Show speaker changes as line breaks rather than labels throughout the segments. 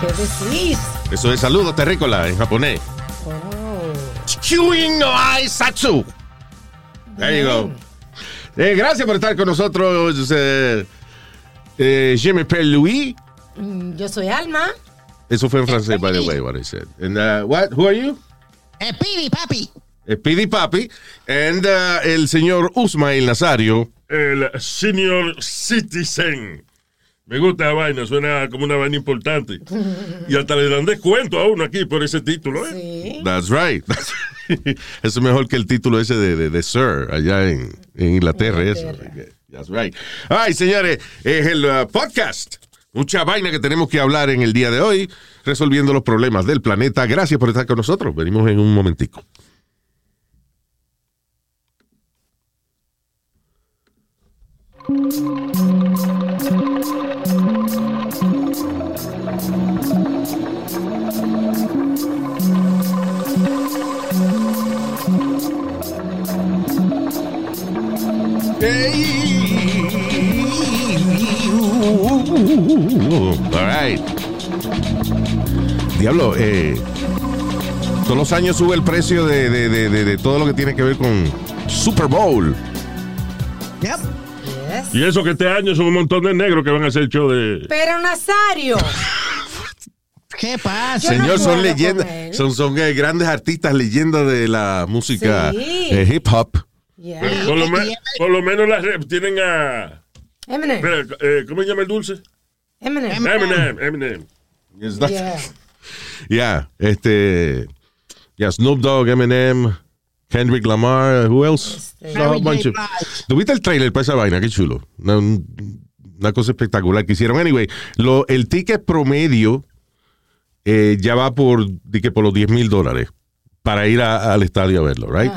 ¿Qué decís?
Eso es saludo terrícola en japonés.
Oh.
Chewing no Aesatsu. There you go. Eh, gracias por estar con nosotros. Eh, eh, je m'appelle Louis.
Mm, Yo soy Alma.
Eso fue en francés, by the way, what I said. And uh, what? Who are you?
Eh, Pidi, papi.
Speedy Papi. And uh, el señor Usmail Nazario. El senior citizen. Me gusta la vaina, suena como una vaina importante. Y hasta le dan descuento a uno aquí por ese título, ¿eh?
Sí.
That's right. eso es mejor que el título ese de, de, de Sir allá en, en Inglaterra. Eso. That's right. Ay, señores, es el uh, podcast. Mucha vaina que tenemos que hablar en el día de hoy, resolviendo los problemas del planeta. Gracias por estar con nosotros. Venimos en un momentico. All right. Diablo, eh, todos los años sube el precio de, de- de- de- de todo lo que tiene que ver con Super Bowl.
Yep.
Yes.
Y eso que este año son un montón de negros que van a hacer el show de...
Pero Nazario.
¿Qué pasa?
No
Señor, son leyendas, son, son eh, grandes artistas, leyendas de la música
Sí.
eh, hip hop.
Yeah.
Por lo, me- por lo menos las tienen a...
Eminem.
eh, ¿Cómo se llama el dulce?
Eminem.
Eminem, Eminem.
Yes, that-
Yeah.
Yeah, este, yeah, Snoop Dogg, Eminem, Kendrick Lamar, who else?
Este-.
¿Tuviste el trailer para esa vaina? Qué chulo. Una, un- una cosa espectacular que hicieron. Anyway, lo, el ticket promedio eh, ya va por, di que por los 10 mil dólares para ir a- al estadio a verlo, right?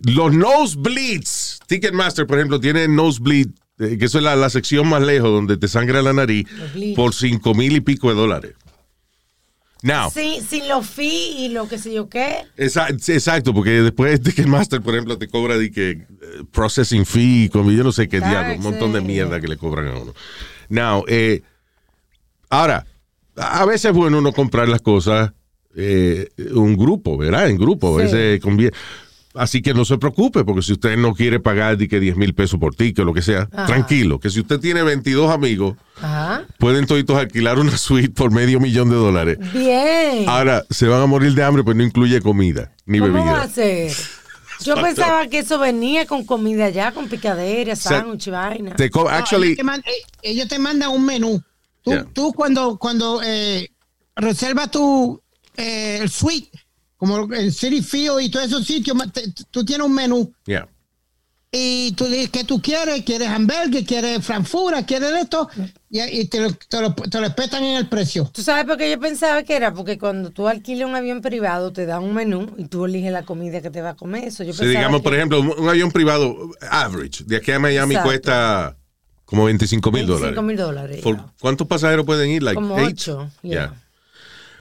Los nosebleeds, Ticketmaster, por ejemplo, tiene nosebleed, que eso es la, la sección más lejos donde te sangra la nariz, por 5 mil y pico de dólares. Now,
Sí, sin los fees y lo que sé yo qué.
Exacto, porque después Ticketmaster, por ejemplo, te cobra de que eh, processing fee, como yo no sé qué diablo, un montón de mierda que le cobran a uno. Now, eh, ahora, a veces es bueno uno comprar las cosas eh, un grupo, ¿verdad? En grupo, a
Sí.
veces conviene. Así que no se preocupe, porque si usted no quiere pagar de que 10 mil pesos por ticket o lo que sea,
Ajá.
tranquilo, que si usted tiene 22 amigos,
Ajá.
pueden toditos alquilar una suite por medio millón de dólares.
Bien.
Ahora, se van a morir de hambre, pues no incluye comida ni
¿Cómo
bebida.
va a ser? Yo pensaba que eso venía con comida ya, con picadera,
sea,
sándwich y vaina.
Te co-
No,
actually,
ellos, te man- eh, ellos te mandan un menú. Tú,
Yeah.
tú cuando, cuando eh, reservas tu eh, el suite, como el City Field y todos esos sitios, tú tienes un menú.
yeah.
Y tú dices que tú quieres, quieres hamburger, quieres frankfura, quieres esto, y, y te, lo, te, lo, te lo respetan en el precio.
¿Tú sabes por qué yo pensaba que era? Porque cuando tú alquilas un avión privado, te dan un menú y tú eliges la comida que te va a comer. Eso yo
Si
pensaba
digamos,
que-
por ejemplo, un, un avión privado average, de aquí a Miami
Exacto.
cuesta como 25 mil
25
dólares.
mil dólares.
¿Cuántos pasajeros pueden ir? Like
Como
eight?
ocho,
Yeah.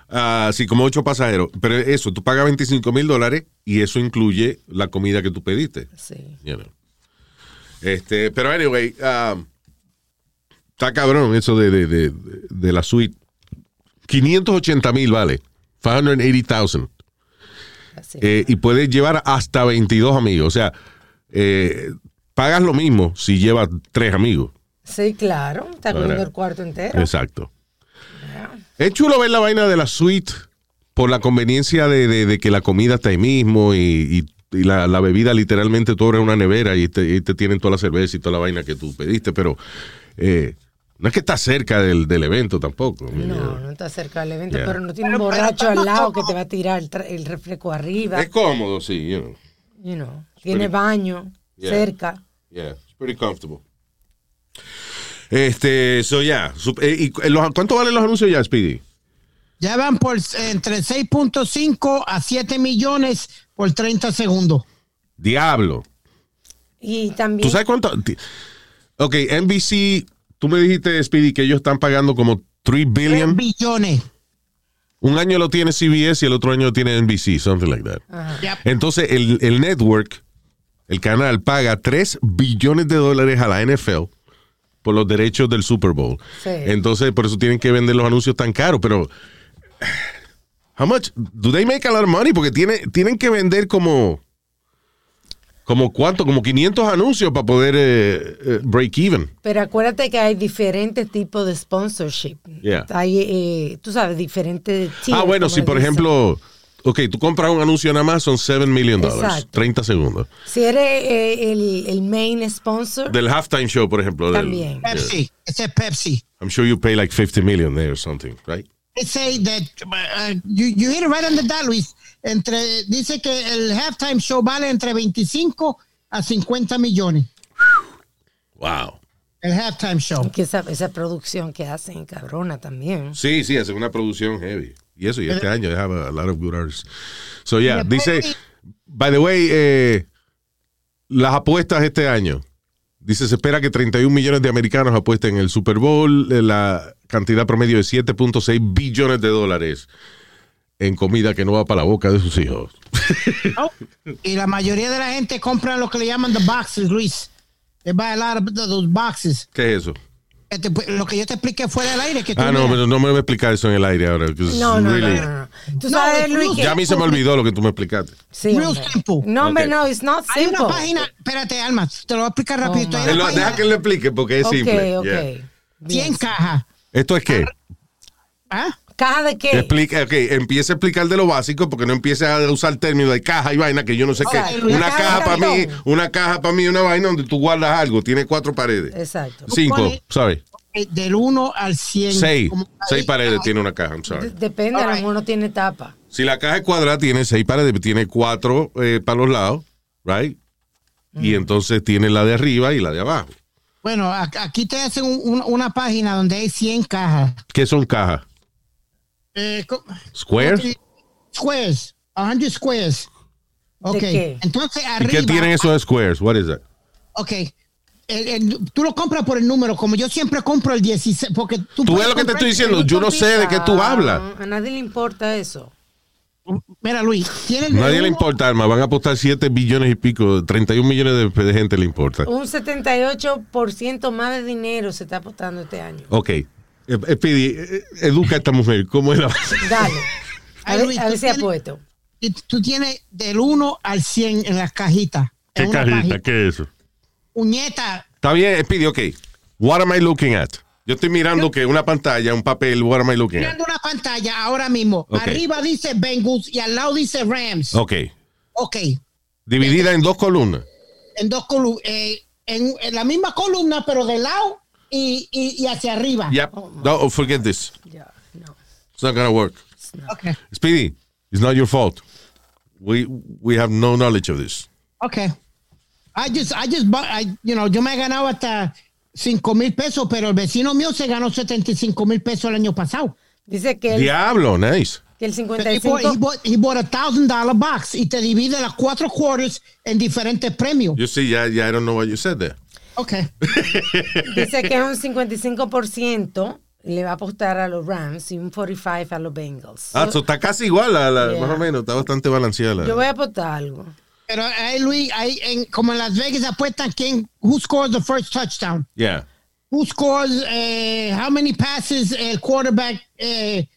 Yeah.
Ah, sí, como ocho pasajeros. Pero eso, tú pagas 25 mil dólares y eso incluye la comida que tú pediste.
Sí.
you know. Este, pero anyway, um, está cabrón eso de, de, de, de la suite. 580 mil vale. 580,000.
Así.
Eh, y puedes llevar hasta 22 amigos. O sea, eh, pagas lo mismo si llevas tres amigos.
Sí, claro. Está comiendo el cuarto entero.
Exacto. Es chulo ver la vaina de la suite por la conveniencia de, de- de que la comida está ahí mismo y, y- y la, la bebida literalmente tú abres una nevera y te, y te tienen toda la cerveza y toda la vaina que tú pediste, pero eh, no es que está cerca del, del evento tampoco.
No, no está cerca del evento,
Yeah.
pero no tiene un borracho al lado que te va a tirar el, el refresco arriba.
Es cómodo, sí. You know.
You know, tiene baño
Yeah.
cerca.
Yeah, it's pretty comfortable. Este, so ya. Eh, ¿y cu- los- ¿Cuánto valen los anuncios ya, Speedy?
Ya van por entre 6.5 a 7 millones por 30 segundos.
Diablo.
Y también.
¿Tú sabes cuánto? Ok, NBC, tú me dijiste, Speedy, que ellos están pagando como 3
3
billion.
billones.
Un año lo tiene CBS y el otro año lo tiene NBC, something like that.
Yep.
Entonces, el, el network, el canal, paga 3 billones de dólares a la NFL por los derechos del Super Bowl.
Sí.
Entonces, por eso tienen que vender los anuncios tan caros. Pero, how much? Do they make a lot of money? Porque tiene, tienen que vender como, como cuánto, como 500 anuncios para poder eh, eh, break even.
Pero acuérdate que hay diferentes tipos de sponsorship.
Yeah.
Hay, eh, tú sabes, diferentes.
ah,
tiers,
bueno,
como
si por
dicen.
ejemplo, ok, tú compras un anuncio en Amazon, 7 million dollars,
Exacto.
30 segundos.
Si eres eh, el, el main sponsor,
Del halftime show, por ejemplo. del-
También.
Pepsi. Ese es Pepsi.
I'm sure you pay like 50 million there or something, right?
They say that uh, you, you hit it right on the dot, Luis. Entre, dice que el halftime show vale entre 25 a 50 millones.
Wow.
El halftime show.
que esa, esa producción que hacen, cabrona también.
Sí, sí, hace una producción heavy. Y eso, y este año they have a, a lot of good artists. So, yeah, dice, by the way, eh, las apuestas este año. Dice, se espera que 31 millones de americanos apuesten en el Super Bowl, eh, la cantidad promedio de 7.6 billones de dólares en comida que no va para la boca de sus hijos.
Oh, Y la mayoría de la gente compra lo que le llaman the boxes, Luis. They buy a lot of those boxes.
¿Qué es eso?
Lo que yo te expliqué fuera del aire. Que tú
Ah, no, pero no me voy a explicar eso en el aire ahora.
No, no,
really-
no, no, no. Tú
No,
sabes,
es
Luis, que...
Ya a mí se me olvidó lo que tú me explicaste.
Sí,
Real
hombre.
simple.
No, hombre,
Ok.
no, it's not
Hay una página, espérate, Alma, te lo voy a explicar rápido.
Oh,
lo-
página
deja que él lo explique porque es
Ok,
simple.
ok.
Yeah.
100 cajas.
¿Esto es qué?
¿Ah?
¿Caja de qué?
Explica, ok, empieza a explicar de lo básico porque no empiece a usar términos de caja y vaina que yo no sé qué. Una
Una caja
para mí, una caja para mí, una vaina donde tú guardas algo. Tiene cuatro paredes.
Exacto.
Cinco, sorry.
Eh, Del 1 al 100.
Seis.
Como-
Seis paredes tiene una caja, I'm sorry.
Depende, a lo
Alright.
mejor no tiene tapa.
Si la caja es cuadrada, tiene seis paredes, tiene cuatro eh, para los lados, right? Y entonces tiene la de arriba y la de abajo.
Bueno, aquí te hacen un- un- una página donde hay 100 cajas.
¿Qué son cajas?
Eh,
¿Squares?
Squares. 100 squares. Ok.
qué?
Entonces
¿Y
arriba.
qué tienen esos squares? What is that?
Ok. El- el- tú lo compras por el número, como yo siempre compro el 16, porque tú...
Tú ves lo que te estoy diciendo. Yo no sé de qué tú hablas.
A nadie le importa eso.
Mira, Luis, tienes... de
Nadie le importa, Alma. Van a apostar 7 billones y pico. 31 millones de, de gente le importa.
Un 78% más de dinero se está apostando este año.
Ok. Eh, eh, Pidi, eh, educa a esta mujer. ¿Cómo es la
Dale. A ver, a ver
tú
si
tienes-
apuesto.
tú tienes del 1 al 100 en las cajitas.
¿Qué cajita? ¿Qué es eso?
Uñeta,
Está bien, Speedy, ok. What am I looking at? Yo estoy mirando que una pantalla, un papel, what am I looking at?
mirando una pantalla ahora mismo. Arriba dice Bengals y al lado dice Rams.
Ok.
Ok.
Dividida en dos columnas.
En dos columnas. en, en la misma columna, pero de lado y, y, y hacia arriba.
Yep. No, forget this.
Ya, no.
It's not gonna work.
Ok.
Speedy, it's not your fault. We we have no knowledge of this.
Ok. I just, I just, I- you know, yo me he ganado hasta 5 mil pesos, pero el vecino mío se ganó 75 mil pesos el año pasado.
Dice que el,
Diablo, nice.
que el
He bought,
55...
he bought, he bought a thousand dollar box y te divide las cuatro quarters en diferentes premios.
You see, yeah, yeah, I don't know what you said there.
Ok.
Dice que un 55% le va a apostar a los Rams y un 45% a los Bengals.
Ah, so está casi igual, a la-
Yeah.
más o menos. Está bastante balanceada. la-
Yo voy a apostar algo.
Pero ahí, Luis, ahí en, como en Las Vegas apuestan quién, who scores the first touchdown.
Yeah.
Who scores, eh, how many passes el quarterback eh,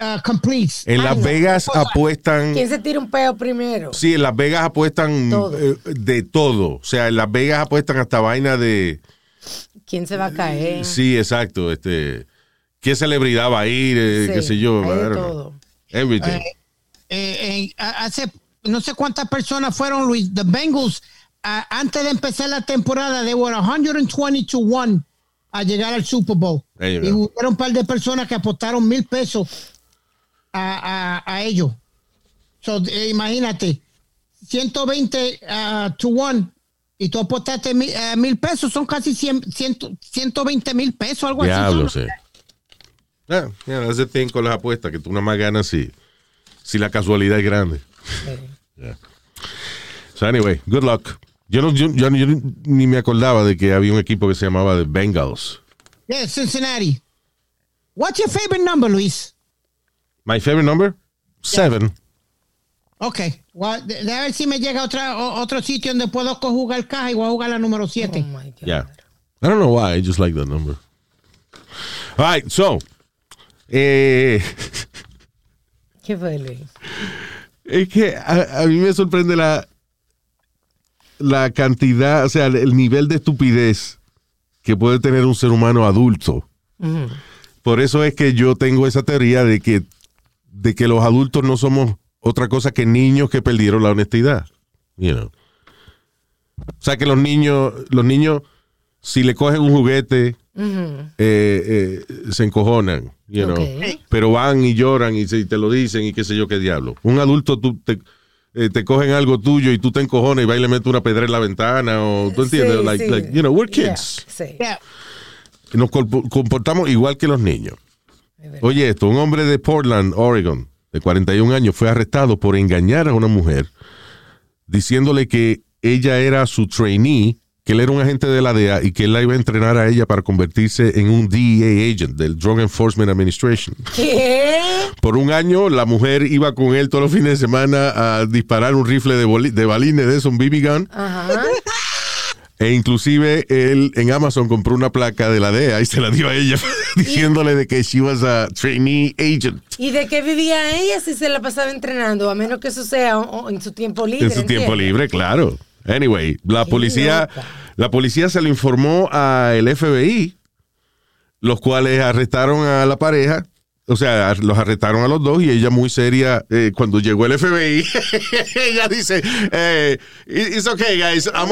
uh, completes.
En Las. Vegas apuestan.
¿Quién se tira un peo primero?
Sí, en Las Vegas apuestan
Todo.
eh, de todo. O sea, en Las Vegas apuestan hasta vaina de.
¿Quién se va a caer?
Sí, exacto. Este, ¿Qué celebridad va a ir? Eh,
Sí,
¿Qué sé yo?
hay de todo.
Everything.
Eh, eh, eh, hace no sé cuántas personas fueron, Luis. The Bengals, antes de empezar la temporada, they were 120 to 1 a llegar al Super Bowl. Y hubo un par de personas que apostaron mil pesos a, a, a ellos. So, eh, imagínate, 120 ah, to 1 y tú apostaste mil, eh, mil pesos, son casi 100, 100, 120 mil pesos, algo
Diablo,
así.
sí. Ah, yeah, that's the thing con las apuestas, que tú nada más ganas si, si la casualidad es grande. Yeah. So anyway, good luck. Yo, no, yo, yo ni- ni me acordaba de que había un equipo que se llamaba The Bengals.
Yeah, Cincinnati. What's your favorite number, Luis?
My favorite number? Seven.
Ok, Well, de, de a ver si me llega otra, o- otro sitio donde puedo co- jugar caja y voy a jugar la número 7.
Oh my God.
Yeah. I don't know why, I just like that number. All right, so. Eh,
¿Qué fue, Luis?
es que a, a mí me sorprende la, la cantidad, o sea, el nivel de estupidez que puede tener un ser humano adulto. Por eso es que yo tengo esa teoría de que, de que los adultos no somos otra cosa que niños que perdieron la honestidad. You know. O sea que los niños, los niños, si le cogen un juguete, eh, eh, se encojonan, you know. Pero van y lloran y, se- y te lo dicen y qué sé yo qué diablo. Un adulto, tú te, eh, te cogen algo tuyo y tú te encojonas y va y le metes una pedra en la ventana o tú entiendes,
Sí,
like,
sí.
like, you know, we're
Yeah,
kids.
sí.
Yeah.
Nos compo- comportamos igual que los niños. Oye, esto, un hombre de Portland, Oregon, de 41 años, fue arrestado por engañar a una mujer diciéndole que ella era su trainee, que él era un agente de la DEA y que él la iba a entrenar a ella para convertirse en un DEA agent del Drug Enforcement Administration.
¿Qué?
Por un año, la mujer iba con él todos los fines de semana a disparar un rifle de, de balines de eso, un BB gun.
Ajá.
E inclusive él en Amazon compró una placa de la DEA y se la dio a ella diciéndole de que she was a trainee agent
¿Y de qué vivía ella si se la pasaba entrenando? A menos que eso sea en su tiempo libre.
en su tiempo libre, claro. Anyway, la policía, la policía se le informó al FBI, los cuales arrestaron a la pareja. O sea, los arrestaron a los dos y ella muy seria, eh, cuando llegó el FBI, ella dice, eh, it's okay, guys. I'm-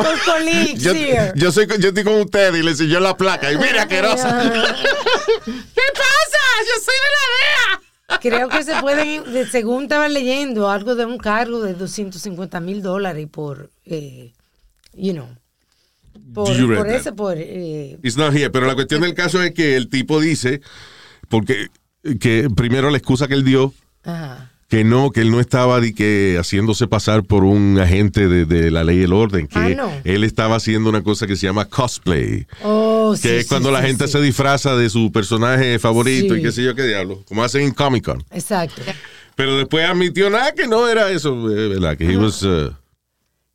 yo,
here."
yo soy, yo estoy con ustedes y le enseñó la placa. Y mira, asquerosa. ¿Qué pasa? Yo soy de la DEA.
Creo que se pueden, de- según estaba leyendo, algo de un cargo de 250 mil dólares por, eh, you know, por, eso, por... eh,
It's not here. Pero la cuestión del caso es que el tipo dice, porque que primero la excusa que él dio,
ajá.
que no, que él no estaba de que haciéndose pasar por un agente de, de la ley y el orden, que
Ah, no.
él estaba haciendo una cosa que se llama cosplay,
Oh,
que
sí,
es
sí,
cuando la
sí,
gente
sí.
se disfraza de su personaje favorito
Sí.
y qué sé yo qué diablo, como hacen en Comic Con.
Exacto.
Pero después admitió nada que no era eso, eh, ¿verdad? Que he was, uh,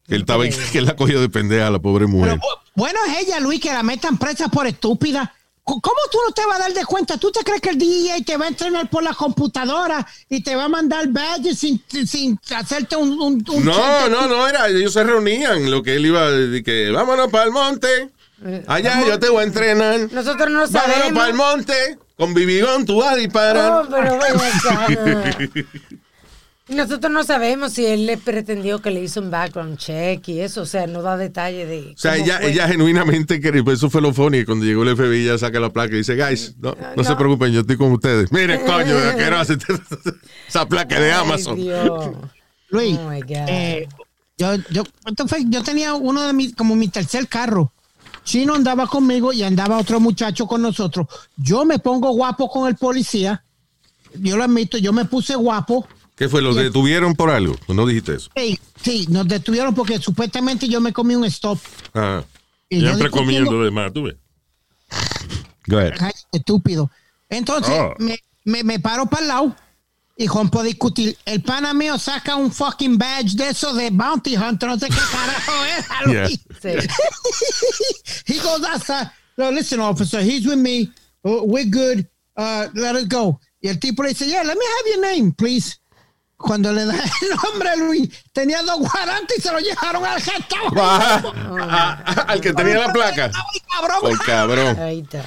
que él estaba, que él la cogió de pendeja a la pobre mujer.
Pero, bueno es ella, Luis, que la metan presa por estúpida. ¿Cómo tú no te vas a dar de cuenta? ¿Tú te crees que el DJ te va a entrenar por la computadora y te va a mandar badges sin, sin hacerte un... un, un
No, no, no, era, ellos se reunían, lo que él iba, de que vámonos para el monte, allá yo te voy a entrenar,
Nosotros no
vámonos
sabemos.
para el monte, con bibigón tú vas a disparar.
Oh, pero. Y Nosotros no sabemos si él le pretendió que le hizo un background check y eso, o sea, no da detalle de.
O sea, ella,
fue.
ella genuinamente quería, pues eso fue lo funny, cuando llegó el FBI ella saca la placa y dice, guys, no, no, se preocupen, yo estoy con ustedes. Miren, coño, asqueroso, esa placa de
Ay,
Amazon.
Dios.
Luis,
Oh, my God.
eh, yo, yo, esto fue- yo tenía uno de mis, como mi tercer carro. Chino andaba conmigo y andaba otro muchacho con nosotros. Yo me pongo guapo con el policía. Yo lo admito, yo me puse guapo.
¿Qué fue? ¿Los detuvieron por algo? No dijiste eso.
Sí, sí, nos detuvieron porque supuestamente yo me comí un stop.
Ajá.
Y yo
Siempre comiendo de más, tú ves.
Go ahead.
Ay, estúpido. Entonces
Oh.
me, me, me paro para el lado y Juan puede discutir. El pana mío saca un fucking badge de eso de Bounty Hunter, no sé qué carajo es.
Yeah.
He goes outside. No, listen, officer, he's with me. Uh, We're good. Uh, let us go. Y el tipo le dice, yeah, let me have your name, please. Cuando le da el nombre a Luis, tenía dos guarantes y se lo llevaron al gesto.
Ah, al que tenía la placa.
Ay, cabrón.
Por cabrón.
Ahí está.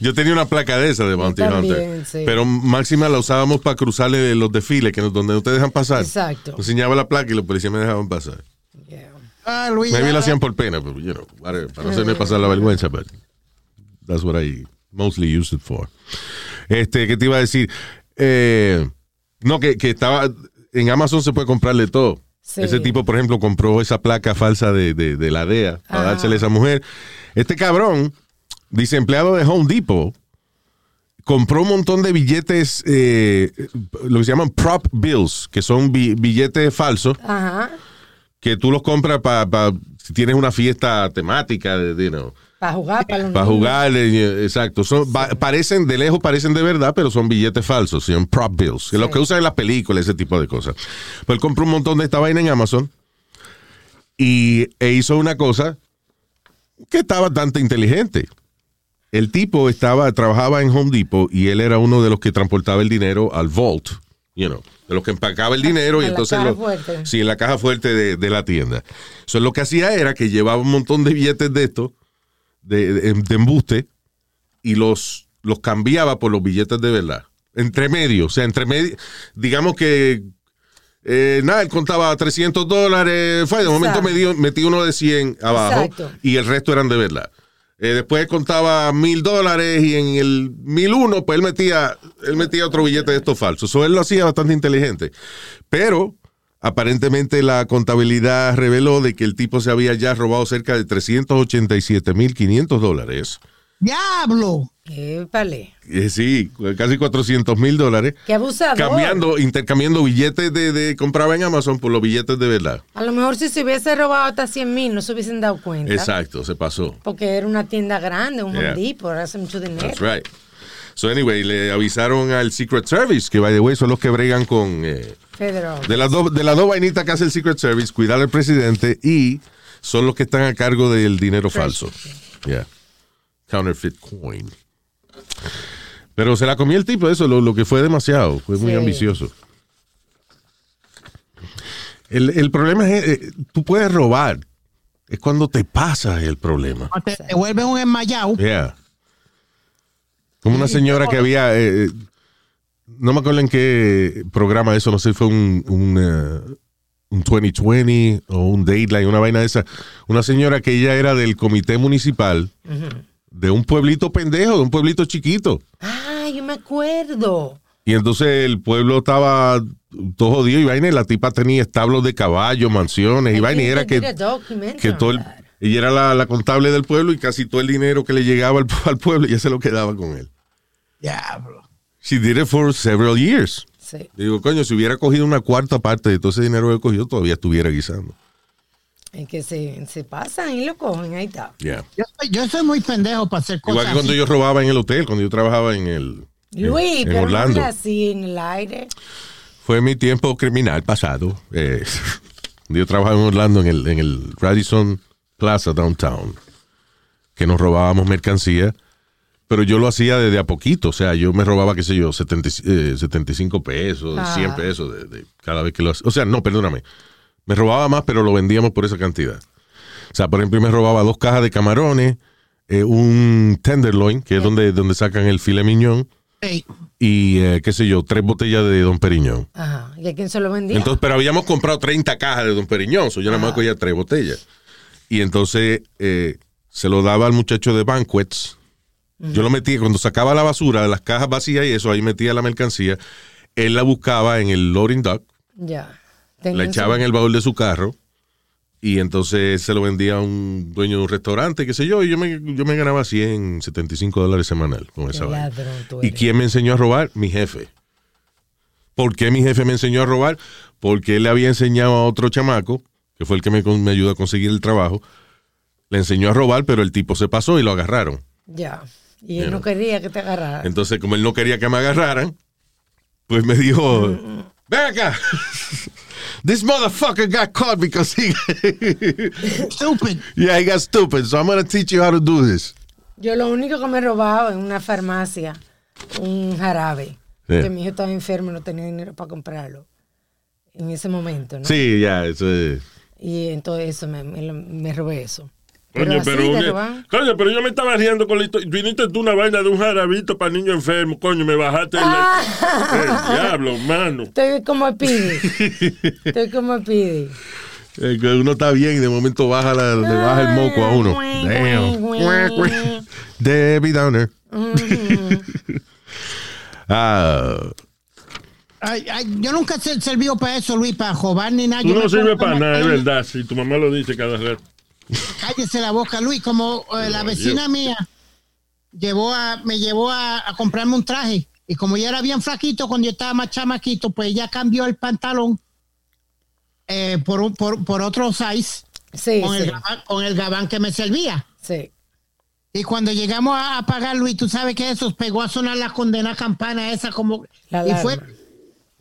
Yo tenía una placa de esa de Bounty
también,
Hunter.
sí.
Pero máxima la usábamos para cruzarle los desfiles, que donde no te dejan pasar.
Exacto.
Enseñaba la placa y los policías me dejaban pasar.
Yeah.
Ah, Luis,
Maybe lo
ah,
hacían por pena, pero, you know, para no hacerme pasar la vergüenza, but that's what I mostly used it for. Este, ¿qué te iba a decir? Eh, no, que, que estaba, en Amazon se puede comprarle todo.
Sí.
Ese tipo, por ejemplo, compró esa placa falsa de, de- de la DEA para dársela a esa mujer. Este cabrón, dice empleado de Home Depot, compró un montón de billetes, eh, lo que se llaman prop bills, que son bi- billetes falsos,
Ajá.
que tú los compras para si tienes una fiesta temática, de, de, you know,
Para jugar, para los
para jugar, eh, exacto. Son, parecen, de lejos parecen de verdad, pero son billetes falsos, son prop bills, que es lo que usan en las películas, ese tipo de cosas. Pues él compró un montón de esta vaina en Amazon y e hizo una cosa que está bastante inteligente. El tipo estaba, trabajaba en Home Depot y él era uno de los que transportaba el dinero al vault, you know, de los que empacaba el dinero y
a la
entonces lo-
fuerte.
sí, en la caja fuerte de, de la tienda. Eso lo que hacía era que llevaba un montón de billetes de estos, de, de- de embuste, y los, los cambiaba por los billetes de verdad. Entre medio, o sea, entre medio, digamos que, eh, nada, él contaba 300 dólares, fue, de momento me dio- metí uno de 100 abajo,
Exacto.
y el resto eran de verdad. Eh, después contaba mil dólares y en el mil uno, pues él metía, él metía otro billete de estos falsos. Eso él lo hacía bastante inteligente. Pero aparentemente la contabilidad reveló de que el tipo se había ya robado cerca de 387 mil 500 dólares.
¡Diablo!
Épale.
Eh, sí, casi 400 mil dólares.
Qué abusador.
Cambiando, intercambiando billetes de, de compraba en Amazon por los billetes de verdad.
A lo mejor si se hubiese robado hasta 100 mil no se hubiesen dado cuenta.
Exacto, se pasó.
Porque era una tienda grande, un
Yeah.
Home Depot, hace mucho dinero.
That's right. So anyway, le avisaron al Secret Service, que by the way son los que bregan con... eh,
Federal.
de las dos de las dos vainitas que hace el Secret Service, cuidar al presidente y son los que están a cargo del dinero falso. Yeah. Counterfeit coin. Pero se la comió el tipo, eso, lo, lo que fue demasiado, fue muy
Sí.
ambicioso. El, el problema es, eh, tú puedes robar, es cuando te pasa el problema.
Te, te vuelven un enmayado.
Yeah. Como una señora que había, eh, eh, no me acuerdo en qué programa eso, no sé si fue un, un, eh, un 2020 o un Dateline, una vaina de esa. Una señora que ella era del comité municipal de un pueblito pendejo, de un pueblito chiquito.
Ah, yo me acuerdo.
Y entonces el pueblo estaba todo jodido y vaina, y la tipa tenía establos de caballos, mansiones y vaina, y era que, que todo el- ella era la, la contable del pueblo y casi todo el dinero que le llegaba al, al pueblo ya se lo quedaba con él.
Diablo.
She did it for several years.
Sí.
Digo, coño, si hubiera cogido una cuarta parte de todo ese dinero que he cogido, todavía estuviera guisando.
Es que se, se pasan y lo cogen, ahí está.
Yeah.
Yo, soy- yo soy muy pendejo para hacer cosas.
Igual que cuando
así.
yo robaba en el hotel, cuando yo trabajaba en el en-
Luis,
en,
pero
Orlando.
no así en el aire.
Fue mi tiempo criminal pasado. Eh, yo trabajaba en Orlando en el, en el Radisson Plaza Downtown, que nos robábamos mercancía, pero yo lo hacía desde a poquito. O sea, yo me robaba, qué sé yo, 70, y- eh, 75 pesos,
Ah.
100 pesos de, de cada vez que lo hacía. O sea, no, perdóname. Me robaba más, pero lo vendíamos por esa cantidad. O sea, por ejemplo, me robaba dos cajas de camarones, eh, un tenderloin, que es donde, donde sacan el filet
Ey,
y eh, qué sé yo, tres botellas de Don Periñón.
Ajá. ¿Y a quién se lo vendía?
Entonces, pero habíamos comprado 30 cajas de Don Periñón, so yo nada más cogía tres botellas. Y entonces eh, se lo daba al muchacho de Banquets. Yo lo metía, cuando sacaba la basura de las cajas vacías y eso, ahí metía la mercancía. Él la buscaba en el loading dock,
ya.
la echaba
su-
en el baúl de su carro y entonces se lo vendía a un dueño de un restaurante, qué sé yo, y yo me, yo me ganaba 100, 75 dólares semanal con esa vaina. ¿Y quién me enseñó a robar? Mi jefe. ¿Por qué mi jefe me enseñó a robar? Porque él le había enseñado a otro chamaco, que fue el que me, me ayudó a conseguir el trabajo, le enseñó a robar, pero el tipo se pasó y lo agarraron.
Ya. Y él no quería que te agarrara.
Entonces, como él no quería que me agarraran, pues me dijo, ven acá. This motherfucker got caught because he,
stupid.
yeah, he got stupid. So I'm to teach you how to do this.
Yo lo único que me he robado en una farmacia, un jarabe.
Sí.
Que mi hijo estaba enfermo y no tenía dinero para comprarlo. En ese momento, ¿no?
Sí, ya, eso es.
Y entonces eso, me, me, lo- me robé eso.
Coño, pero,
robar.
coño, pero yo me estaba riendo con la historia. Viniste tú una vaina de un jarabito para niño enfermo. Coño, me bajaste el, el diablo, mano.
Estoy como el Pidi. Estoy como el Pidi.
Eh, que uno está bien y de momento baja la, le baja el moco a uno. Damn. Debbie Downer. Ah,
Ay, ay, yo nunca he servido para eso, Luis, para jobar ni nada.
Tú no sirves para nada, es verdad. Si tu mamá lo dice cada rato.
Cállese la boca, Luis. Como eh, la vecina mía llevó a, me llevó a, a comprarme un traje. Y como yo era bien flaquito cuando yo estaba más chamaquito, pues ella cambió el pantalón eh, por, un- por, por otro size
Sí,
con,
sí,
el gabán, con el gabán que me servía.
sí.
Y cuando llegamos a, a pagar, Luis, tú sabes que eso pegó a sonar la condena campana esa como...
La
y fue...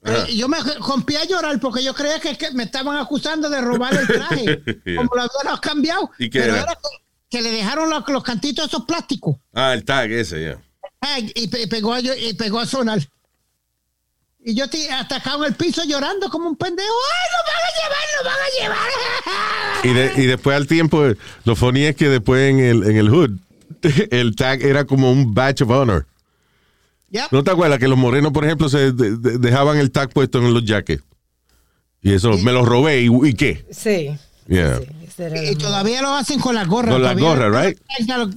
eh, yo me rompí a llorar porque yo creía que, que me estaban acusando de robar el traje.
Yeah.
Como lo habían cambiado.
¿Y qué
pero
era?
era que le dejaron los, los cantitos esos plásticos.
Ah, el tag ese, ya.
Ay, y, pe- pegó a, yo- y pegó a sonar. Y yo estoy atacado en el piso llorando como un pendejo. ¡Ay, nos van a llevar, nos van a llevar!
Y, de- y después al tiempo, lo funny es que después en el, en el hood, el tag era como un badge of honor.
Yep.
¿No te acuerdas que los morenos, por ejemplo, se de- de- dejaban el tag puesto en los jackets? Y eso, me lo robé, ¿y, y qué?
Sí.
Yeah.
sí,
Y todavía lo hacen con las gorras.
Con las
todavía-
gorras, right?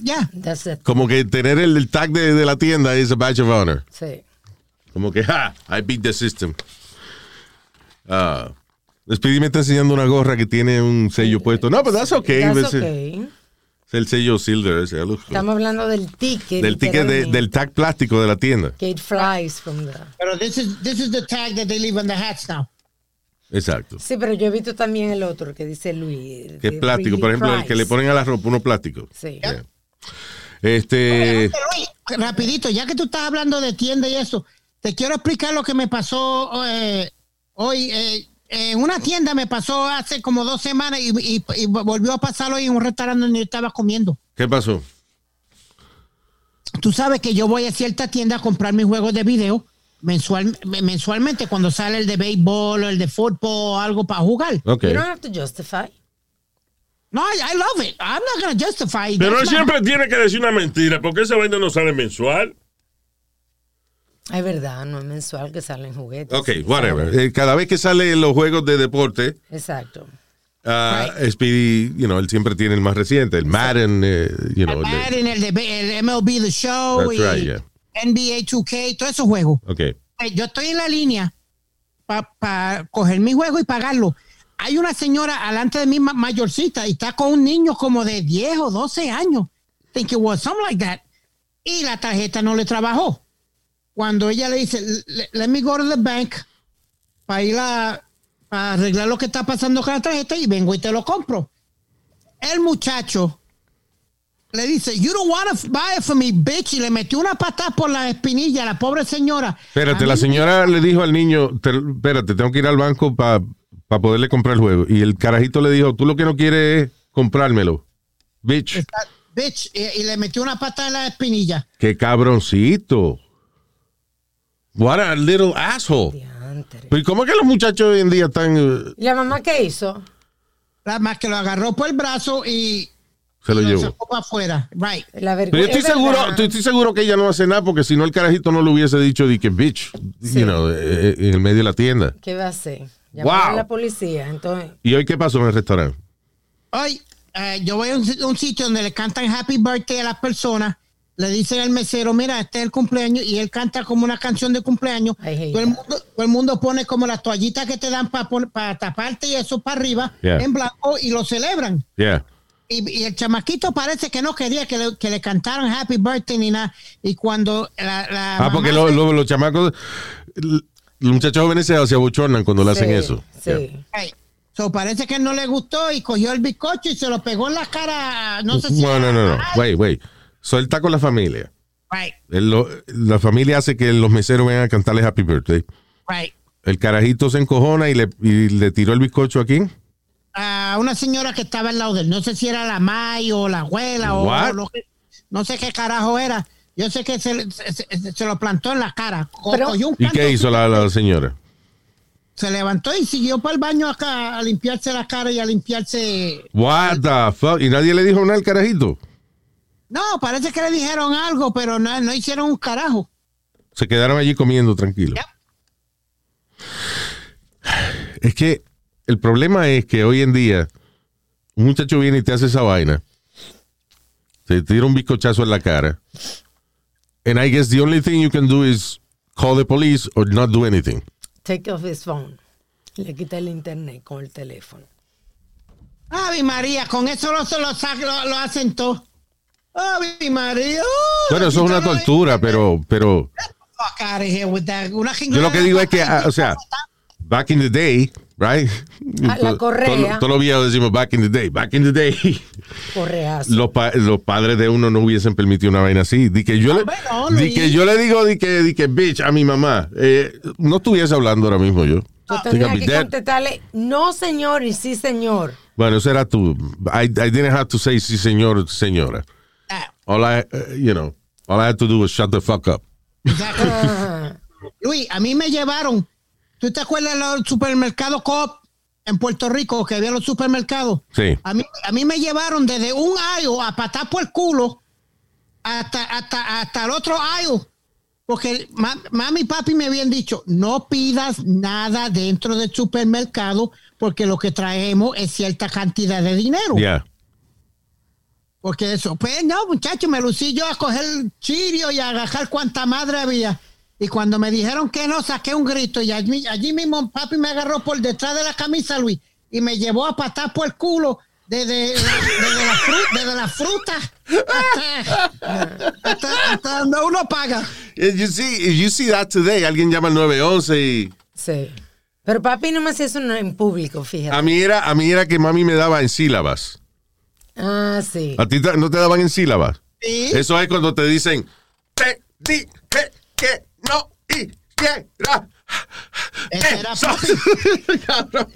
Ya,
it.
Como que tener el, el tag de, de la tienda es a badge of honor.
Sí.
Como que, ja, I beat the system. Ah, Speedy me está enseñando una gorra que tiene un sello puesto. No, pero that's okay.
That's okay.
Es el sello silver ese. good.
Estamos hablando del ticket.
Del ticket de- del tag plástico de la tienda.
Que it flies from the...
Pero this is, this is the tag that they leave on the hats now.
Exacto.
Sí, pero yo he visto también el otro que dice Luis.
Que es plástico.
really
Por ejemplo, el que le ponen a la ropa, uno plástico.
Sí.
Yeah. Este.
Pero, Luis, rapidito, ya que tú estás hablando de tienda y eso, te quiero explicar lo que me pasó eh, hoy. eh, en una tienda me pasó hace como dos semanas y, y- y volvió a pasar hoy en un restaurante donde yo estaba comiendo.
¿Qué pasó?
Tú sabes que yo voy a cierta tienda a comprar mis juegos de video mensual, mensualmente cuando sale el de béisbol o el de fútbol o algo para jugar.
Ok.
You don't have to justify.
No, I, I love it. I'm not going to justify it.
Pero él
That's my-
siempre tiene que decir una mentira. porque esa vaina no sale mensual?
Es verdad, no es mensual que salen juguetes.
Ok, whatever. Eh, cada vez que salen los juegos de deporte,
Exacto.
ah, Speedy, you know, él siempre tiene el más reciente, el Madden, eh, you know. el
Madden, el, de, el MLB The Show
That's
y
right, yeah.
NBA 2K, todos esos juegos.
ok.
Eh, Yo estoy en la línea para coger mi juego y pagarlo. Hay una señora alante de mí ma- mayorcita y está con un niño como de 10 o 12 años. Think it was something like that. Y la tarjeta no le trabajó. Cuando ella le dice, "Le- let me go to the bank para ir a arreglar lo que está pasando con la tarjeta y vengo y te lo compro. El muchacho le dice, you don't want to buy it for me, bitch, y le metió una patada por la espinilla a la pobre señora.
Espérate, la señora le dijo al niño, "Te- espérate, tengo que ir al banco para poderle comprar el juego. Y el carajito le dijo, tú lo que no quieres es comprármelo. Bitch,
bitch, y, y le metió una patada en la espinilla.
qué cabroncito. What a little asshole. ¿y cómo es que los muchachos hoy en día están, eh,
¿Y la mamá qué hizo?
Nada más que lo agarró por el brazo y
se lo
lo
llevó?
sacó para afuera. Right.
La
Pero yo estoy seguro, estoy, estoy seguro que ella no hace nada porque si no el carajito no le hubiese dicho de que bitch,
Sí.
you know, eh, eh, en el medio de la tienda.
¿Qué va a hacer? Llamar
Wow.
a la policía. Entonces,
¿Y hoy qué pasó en el restaurante?
Hoy, eh, yo voy a un, un sitio donde le cantan Happy Birthday a las personas. Le dicen al mesero, mira, este es el cumpleaños. Y él canta como una canción de cumpleaños. Todo el,
that.
mundo, todo el mundo pone como las toallitas que te dan para taparte y eso para arriba
Yeah.
en blanco y lo celebran.
Yeah.
Y, y el chamaquito parece que no quería que le, que le cantaran Happy Birthday ni nada. Y cuando la, la
Ah, porque lo- los chamacos, los muchachos jóvenes se, se abochornan cuando le hacen eso.
Sí.
Yeah.
Ay, so parece que no le gustó y cogió el bizcocho y se lo pegó en la cara. No sé si.
No, no, no, no.
Ay,
Wait, wait. Suelta con la familia.
Right,
Él lo- la familia hace que los meseros vengan a cantarle Happy Birthday.
right.
El carajito se encojona y le, y le tiró el bizcocho aquí.
A una señora que estaba al lado de él. No sé si era la May o la abuela o,
What?
o lo que- no sé qué carajo era. Yo sé que se, se- se- se lo plantó en la cara.
Pero-
un
¿Y qué hizo la, la señora?
Se levantó y siguió para el baño acá a limpiarse la cara y a limpiarse.
What the fuck? ¿Y nadie le dijo nada al carajito?
No, parece que le dijeron algo, pero no, no hicieron un carajo.
Se quedaron allí comiendo tranquilos.
Yep.
Es que el problema es que hoy en día un muchacho viene y te hace esa vaina. Te tira un bizcochazo en la cara. And I guess the only thing you can do is call the police or not do anything.
take off his phone. Le quita el internet con el teléfono.
Ave María, con eso lo, lo, lo, lo hacen todo. Ave María. oh,
Bueno, eso es una tortura, pero, pero
Fuck out of here with that. Una
yo lo que digo es que, ah, o sea, back in the day, right?
Ah, la correa.
Todos los viejos decimos back in the day, back in the day.
Correazo.
Los, pa- los padres de uno no hubiesen permitido una vaina así. Di que yo, le,
Hombre, no,
di que yo le digo, di que, di que bitch a mi mamá. Eh, no estuviese hablando ahora mismo yo.
Yo tenía que contestarle, no señor y sí señor.
Bueno, eso era tú. I, I didn't have to say sí, señor, señora. All I, uh, you know, all I had to do was shut the fuck up.
Luis, a mí me llevaron. ¿Tú te acuerdas de los supermercados Coop en Puerto Rico que había los supermercados?
Sí.
A mí, a mí me llevaron desde un aisle a patar por el culo hasta, hasta, hasta el otro aisle. Porque ma- mami y papi me habían dicho, no pidas nada dentro del supermercado porque lo que traemos es cierta cantidad de dinero.
Yeah.
Porque eso, pues no, muchacho, me lucí yo a coger el chirio y a agarrar cuanta madre había. Y cuando me dijeron que no, saqué un grito y allí, allí mismo papi me agarró por detrás de la camisa, Luis, y me llevó a patar por el culo desde, desde, la, fru- desde la fruta hasta, hasta- hasta donde uno paga.
If you see, you see that today, alguien llama al 911 y
Sí. Pero papi no me hacía eso en público, fíjate.
a mí era, a mí era que mami me daba en sílabas.
Ah, sí.
¿A ti no te daban en sílabas?
Sí.
Eso es cuando te dicen, te dije que no hiciera
era
eso".
papi.
Cabrón.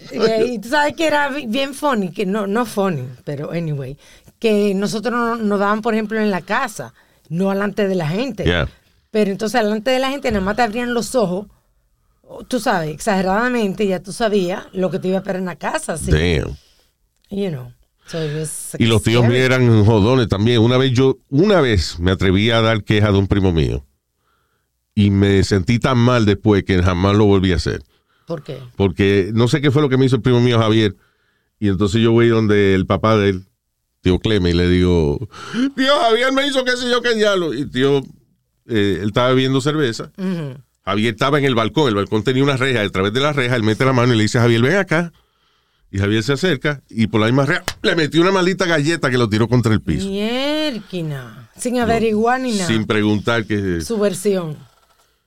Y, tú sabes que era bi- bien funny, que no, no funny, pero anyway, que nosotros no- nos daban, por ejemplo, en la casa, no delante de la gente.
Yeah.
Pero entonces delante de la gente nada más te abrían los ojos, tú sabes, exageradamente, ya tú sabías lo que te iba a esperar en la casa, sí.
Damn.
You know. So
Y los tíos míos eran jodones también. Una vez yo, una vez me atreví a dar queja de un primo mío. Y me sentí tan mal después que jamás lo volví a hacer.
¿Por qué?
Porque no sé qué fue lo que me hizo el primo mío Javier. Y entonces yo voy donde el papá de él, tío Cleme, y le digo, tío Javier me hizo qué sé yo qué diablo. Y tío, eh, él estaba bebiendo cerveza. Javier estaba en el balcón, el balcón tenía una reja, a través de la reja él mete la mano y le dice a Javier, ven acá. Y Javier se acerca y por la misma reja le metió una maldita galleta que lo tiró contra el piso.
Mierquina. Sin averiguar ni nada.
Sin preguntar que...
Su versión.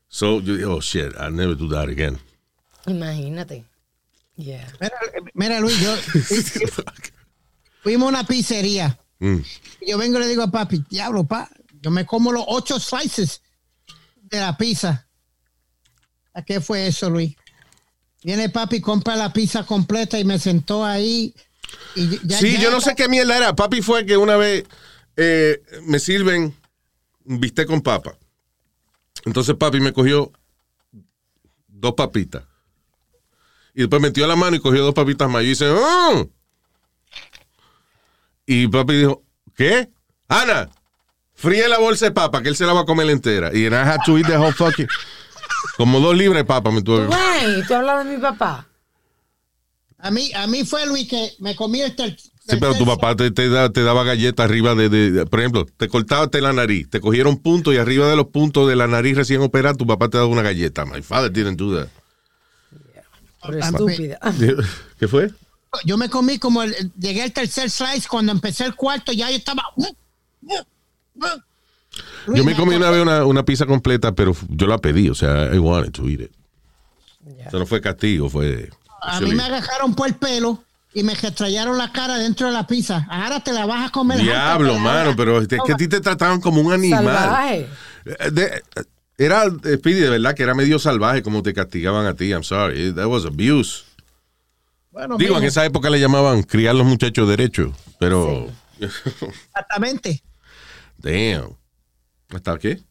So, yo dije, oh shit, I'll never do that again.
Imagínate. Yeah.
Mira, mira, Luis, yo fuimos a una pizzería.
Mm.
Y Yo vengo y le digo a papi, diablo, pa, yo me como los ocho slices de la pizza. ¿A qué fue eso, Luis? Viene papi, compra la pizza completa y me sentó ahí. Y ya-
sí,
ya
yo no sé qué mierda era. Papi fue que una vez eh, me sirven un bistec con papa. Entonces papi me cogió dos papitas. Y después metió la mano y cogió dos papitas más. Y dice, "Mm". Y papi dijo, ¿qué? Ana, fríe la bolsa de papa, que él se la va a comer entera. Y I had to eat the whole fucking... Como dos libras de papa me tuve
Güey, tú hablas de mi papá.
A mí, a mí fue Luis que me comí el
Sí, pero tu papá te, te da- te daba galletas arriba de, de- de- Por ejemplo, te cortaba la nariz, te cogieron puntos y arriba de los puntos de la nariz recién operada, tu papá te daba una galleta. My father didn't do that.
Estúpida.
¿Qué fue?
Yo me comí como el, llegué al tercer slice cuando empecé el cuarto, ya yo estaba.
Yo me comí una vez una, una pizza completa, pero yo la pedí, o sea, I wanted to eat it. Eso no fue castigo, fue...
A mí me agarraron por el pelo y me retrayaron la cara dentro de la pizza. Ahora te la vas a comer.
Diablo, mano, pero es que a ti te trataban como un animal.
Salvaje.
Eh, de- era, eh, Speedy, de verdad que era medio salvaje como te castigaban a ti. I'm sorry. That was abuse.
Bueno,
Digo, en esa época le llamaban criar los muchachos derechos, pero...
Exactamente.
Damn. ¿Hasta qué?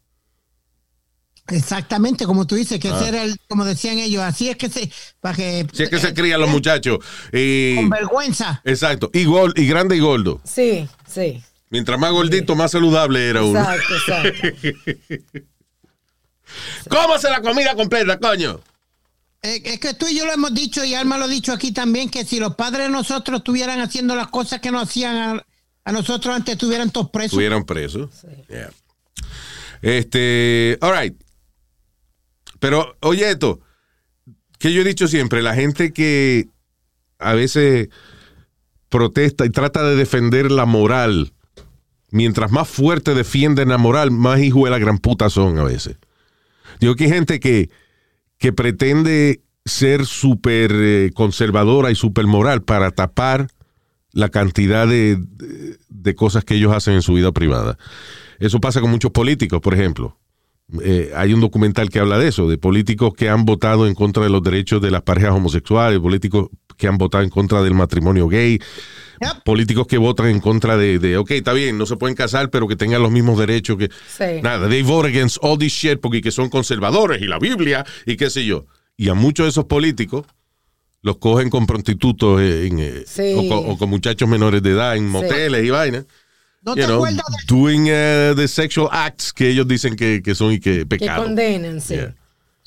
Exactamente, como tú dices, que
Ah.
ese era el, como decían ellos, así es que se, para que,
Si es que se crían los muchachos. Y,
con vergüenza.
exacto. Y, gol, y grande y gordo.
Sí, sí.
Mientras más gordito, más saludable era uno.
Exacto, exacto.
Cómase la comida completa, coño.
Eh, es que tú y yo lo hemos dicho y Alma lo ha dicho aquí también, que si los padres de nosotros estuvieran haciendo las cosas que no hacían a, a nosotros antes, estuvieran todos presos.
Estuvieron presos. Yeah. Este, all right. Pero, oye, esto, que yo he dicho siempre, la gente que a veces protesta y trata de defender la moral, mientras más fuerte defienden la moral, más hijo de la gran puta son a veces. Digo que hay gente que, que pretende ser súper eh, conservadora y súper moral para tapar la cantidad de, de- de cosas que ellos hacen en su vida privada. Eso pasa con muchos políticos, por ejemplo. Eh, hay un documental que habla de eso, de políticos que han votado en contra de los derechos de las parejas homosexuales, políticos que han votado en contra del matrimonio gay,
Yep.
políticos que votan en contra de, de, ok, está bien, no se pueden casar, pero que tengan los mismos derechos que...
Sí.
Nada, they vote against all this shit porque que son conservadores y la Biblia y qué sé yo. Y a muchos de esos políticos los cogen con prostitutos en, eh,
Sí.
o, con, o con muchachos menores de edad en moteles y vainas.
¿No
you
te
know,
acuerdas de
doing uh, the sexual acts que ellos dicen que, que son y que
Que
pecado.
condenan, sí.
Yeah.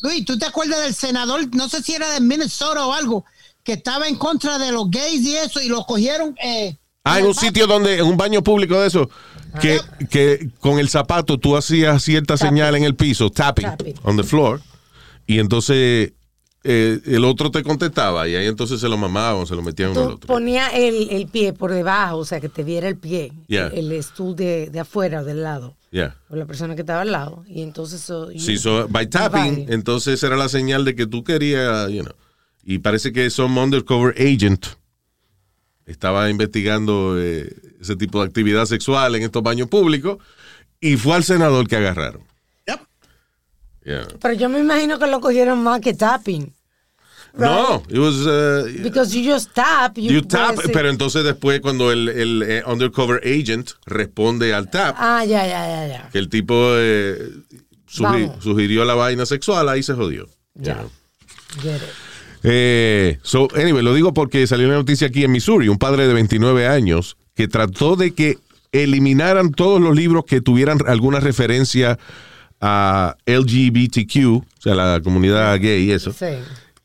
Luis, ¿tú te acuerdas del senador, no sé si era de Minnesota o algo, que estaba en contra de los gays y eso, y lo cogieron? Eh,
Ah, en un sitio donde, en un baño público de eso, que, que con el zapato tú hacías cierta
Tapping.
señal en el piso, tapping,
Tapping.
on the floor, y entonces eh, el otro te contestaba, y ahí entonces se lo mamaban, se lo metían uno al otro.
ponías el, el pie por debajo, o sea, que te viera el pie,
Yeah.
el, el stool de, de afuera o del lado,
Yeah.
o la persona que estaba al lado. Y entonces eso...
Sí, so, by tapping, entonces era la señal de que tú querías, you know. Y parece que some undercover agent estaba investigando eh, ese tipo de actividad sexual en estos baños públicos y fue al senador que agarraron.
Yep.
Yeah.
Pero yo me imagino que lo cogieron más que tapping.
No, it was, uh,
Because you just tap. You,
you tap, pero entonces después cuando el, el, eh, undercover agent responde al tap,
Ah, ya, ya, ya, ya.
que el tipo eh, sugirió la vaina sexual, ahí se jodió.
Ya.
Yeah.
Get it.
Eh, so, anyway, lo digo porque salió una noticia aquí en Missouri, un padre de 29 años que trató de que eliminaran todos los libros que tuvieran alguna referencia a LGBTQ, o sea, la comunidad gay y eso.
Sí.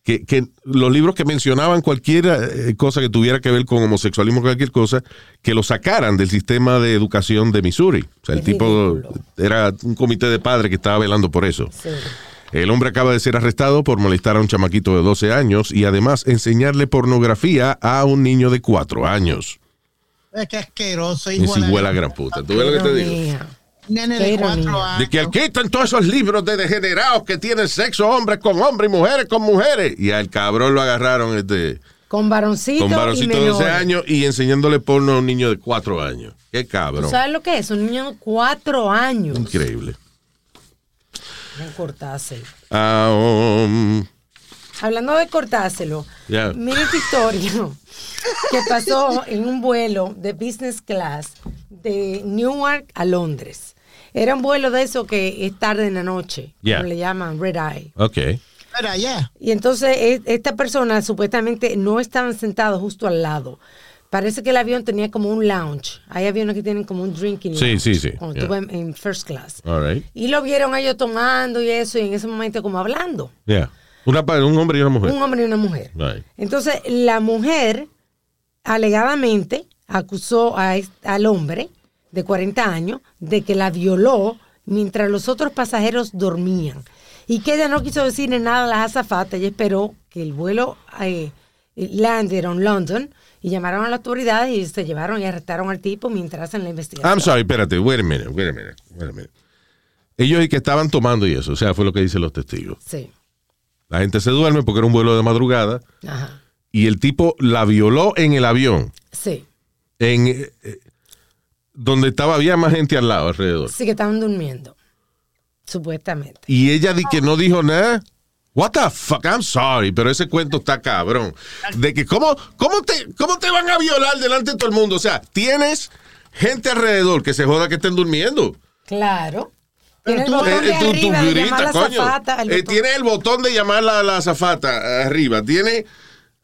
Que, que los libros que mencionaban cualquier eh, cosa que tuviera que ver con homosexualismo, cualquier cosa, que lo sacaran del sistema de educación de Missouri. O sea, el
Es
tipo
ridículo.
era un comité de padres que estaba velando por eso.
Sí.
El hombre acaba de ser arrestado por molestar a un chamaquito de 12 años y además enseñarle pornografía a un niño de 4 años.
Es que asqueroso,
Y
hijo
si
de
huele a gran puta. ¿Tú ves lo que te digo?
Nene
Qué
de cuatro
ironía.
De que
años.
quitan todos esos libros de degenerados que tienen sexo hombres con hombres y mujeres con mujeres. Y al cabrón lo agarraron este,
Con varoncito,
con varoncito de 12
menores.
años y enseñándole porno a un niño de 4 años. Qué
¿Tú
cabrón.
sabes lo que es? Un niño de cuatro años.
Increíble.
No cortarse.
Ah, um,
Hablando de cortárselo,
Ya.
mira esta historia que pasó en un vuelo de business class de Newark a Londres. Era un vuelo de eso que es tarde en la noche,
Ya.
como le llaman red eye.
ok.
Espera, ya.
Y entonces e- esta persona supuestamente no estaban sentados justo al lado. Parece que el avión tenía como un lounge. Hay aviones que tienen como un drinking
Sí,
lounge.
sí, sí,
Cuando
yeah.
tú vas en, en first class.
All right.
Y lo vieron a ellos tomando y eso, y en ese momento como hablando.
Yeah. Una, un hombre y una mujer.
Un hombre y una mujer.
Right.
Entonces, la mujer alegadamente acusó a al hombre de 40 años de que la violó mientras los otros pasajeros dormían. Y que ella no quiso decirle nada a las azafatas. Ella esperó que el vuelo eh, landed en London y llamaron a las autoridades y se llevaron y arrestaron al tipo mientras hacen la investigación.
I'm sorry, espérate, wait a minute, wait a minute, wait a minute. Ellos y que estaban tomando y eso, o sea, fue lo que dicen los testigos.
Sí.
La gente se duerme porque era un vuelo de madrugada
Ajá.
y el tipo la violó en el avión,
Sí.
en eh, donde estaba había más gente al lado alrededor.
Sí que estaban durmiendo. Supuestamente.
Y ella di que no dijo nada. What the fuck, I'm sorry, pero ese cuento está cabrón. De que cómo, cómo te, cómo te van a violar delante de todo el mundo. O sea, tienes gente alrededor que se joda que estén durmiendo.
Claro. Tiene el botón de arriba de llamar a la botón-
tiene el botón de llamar a la azafata arriba. Tiene,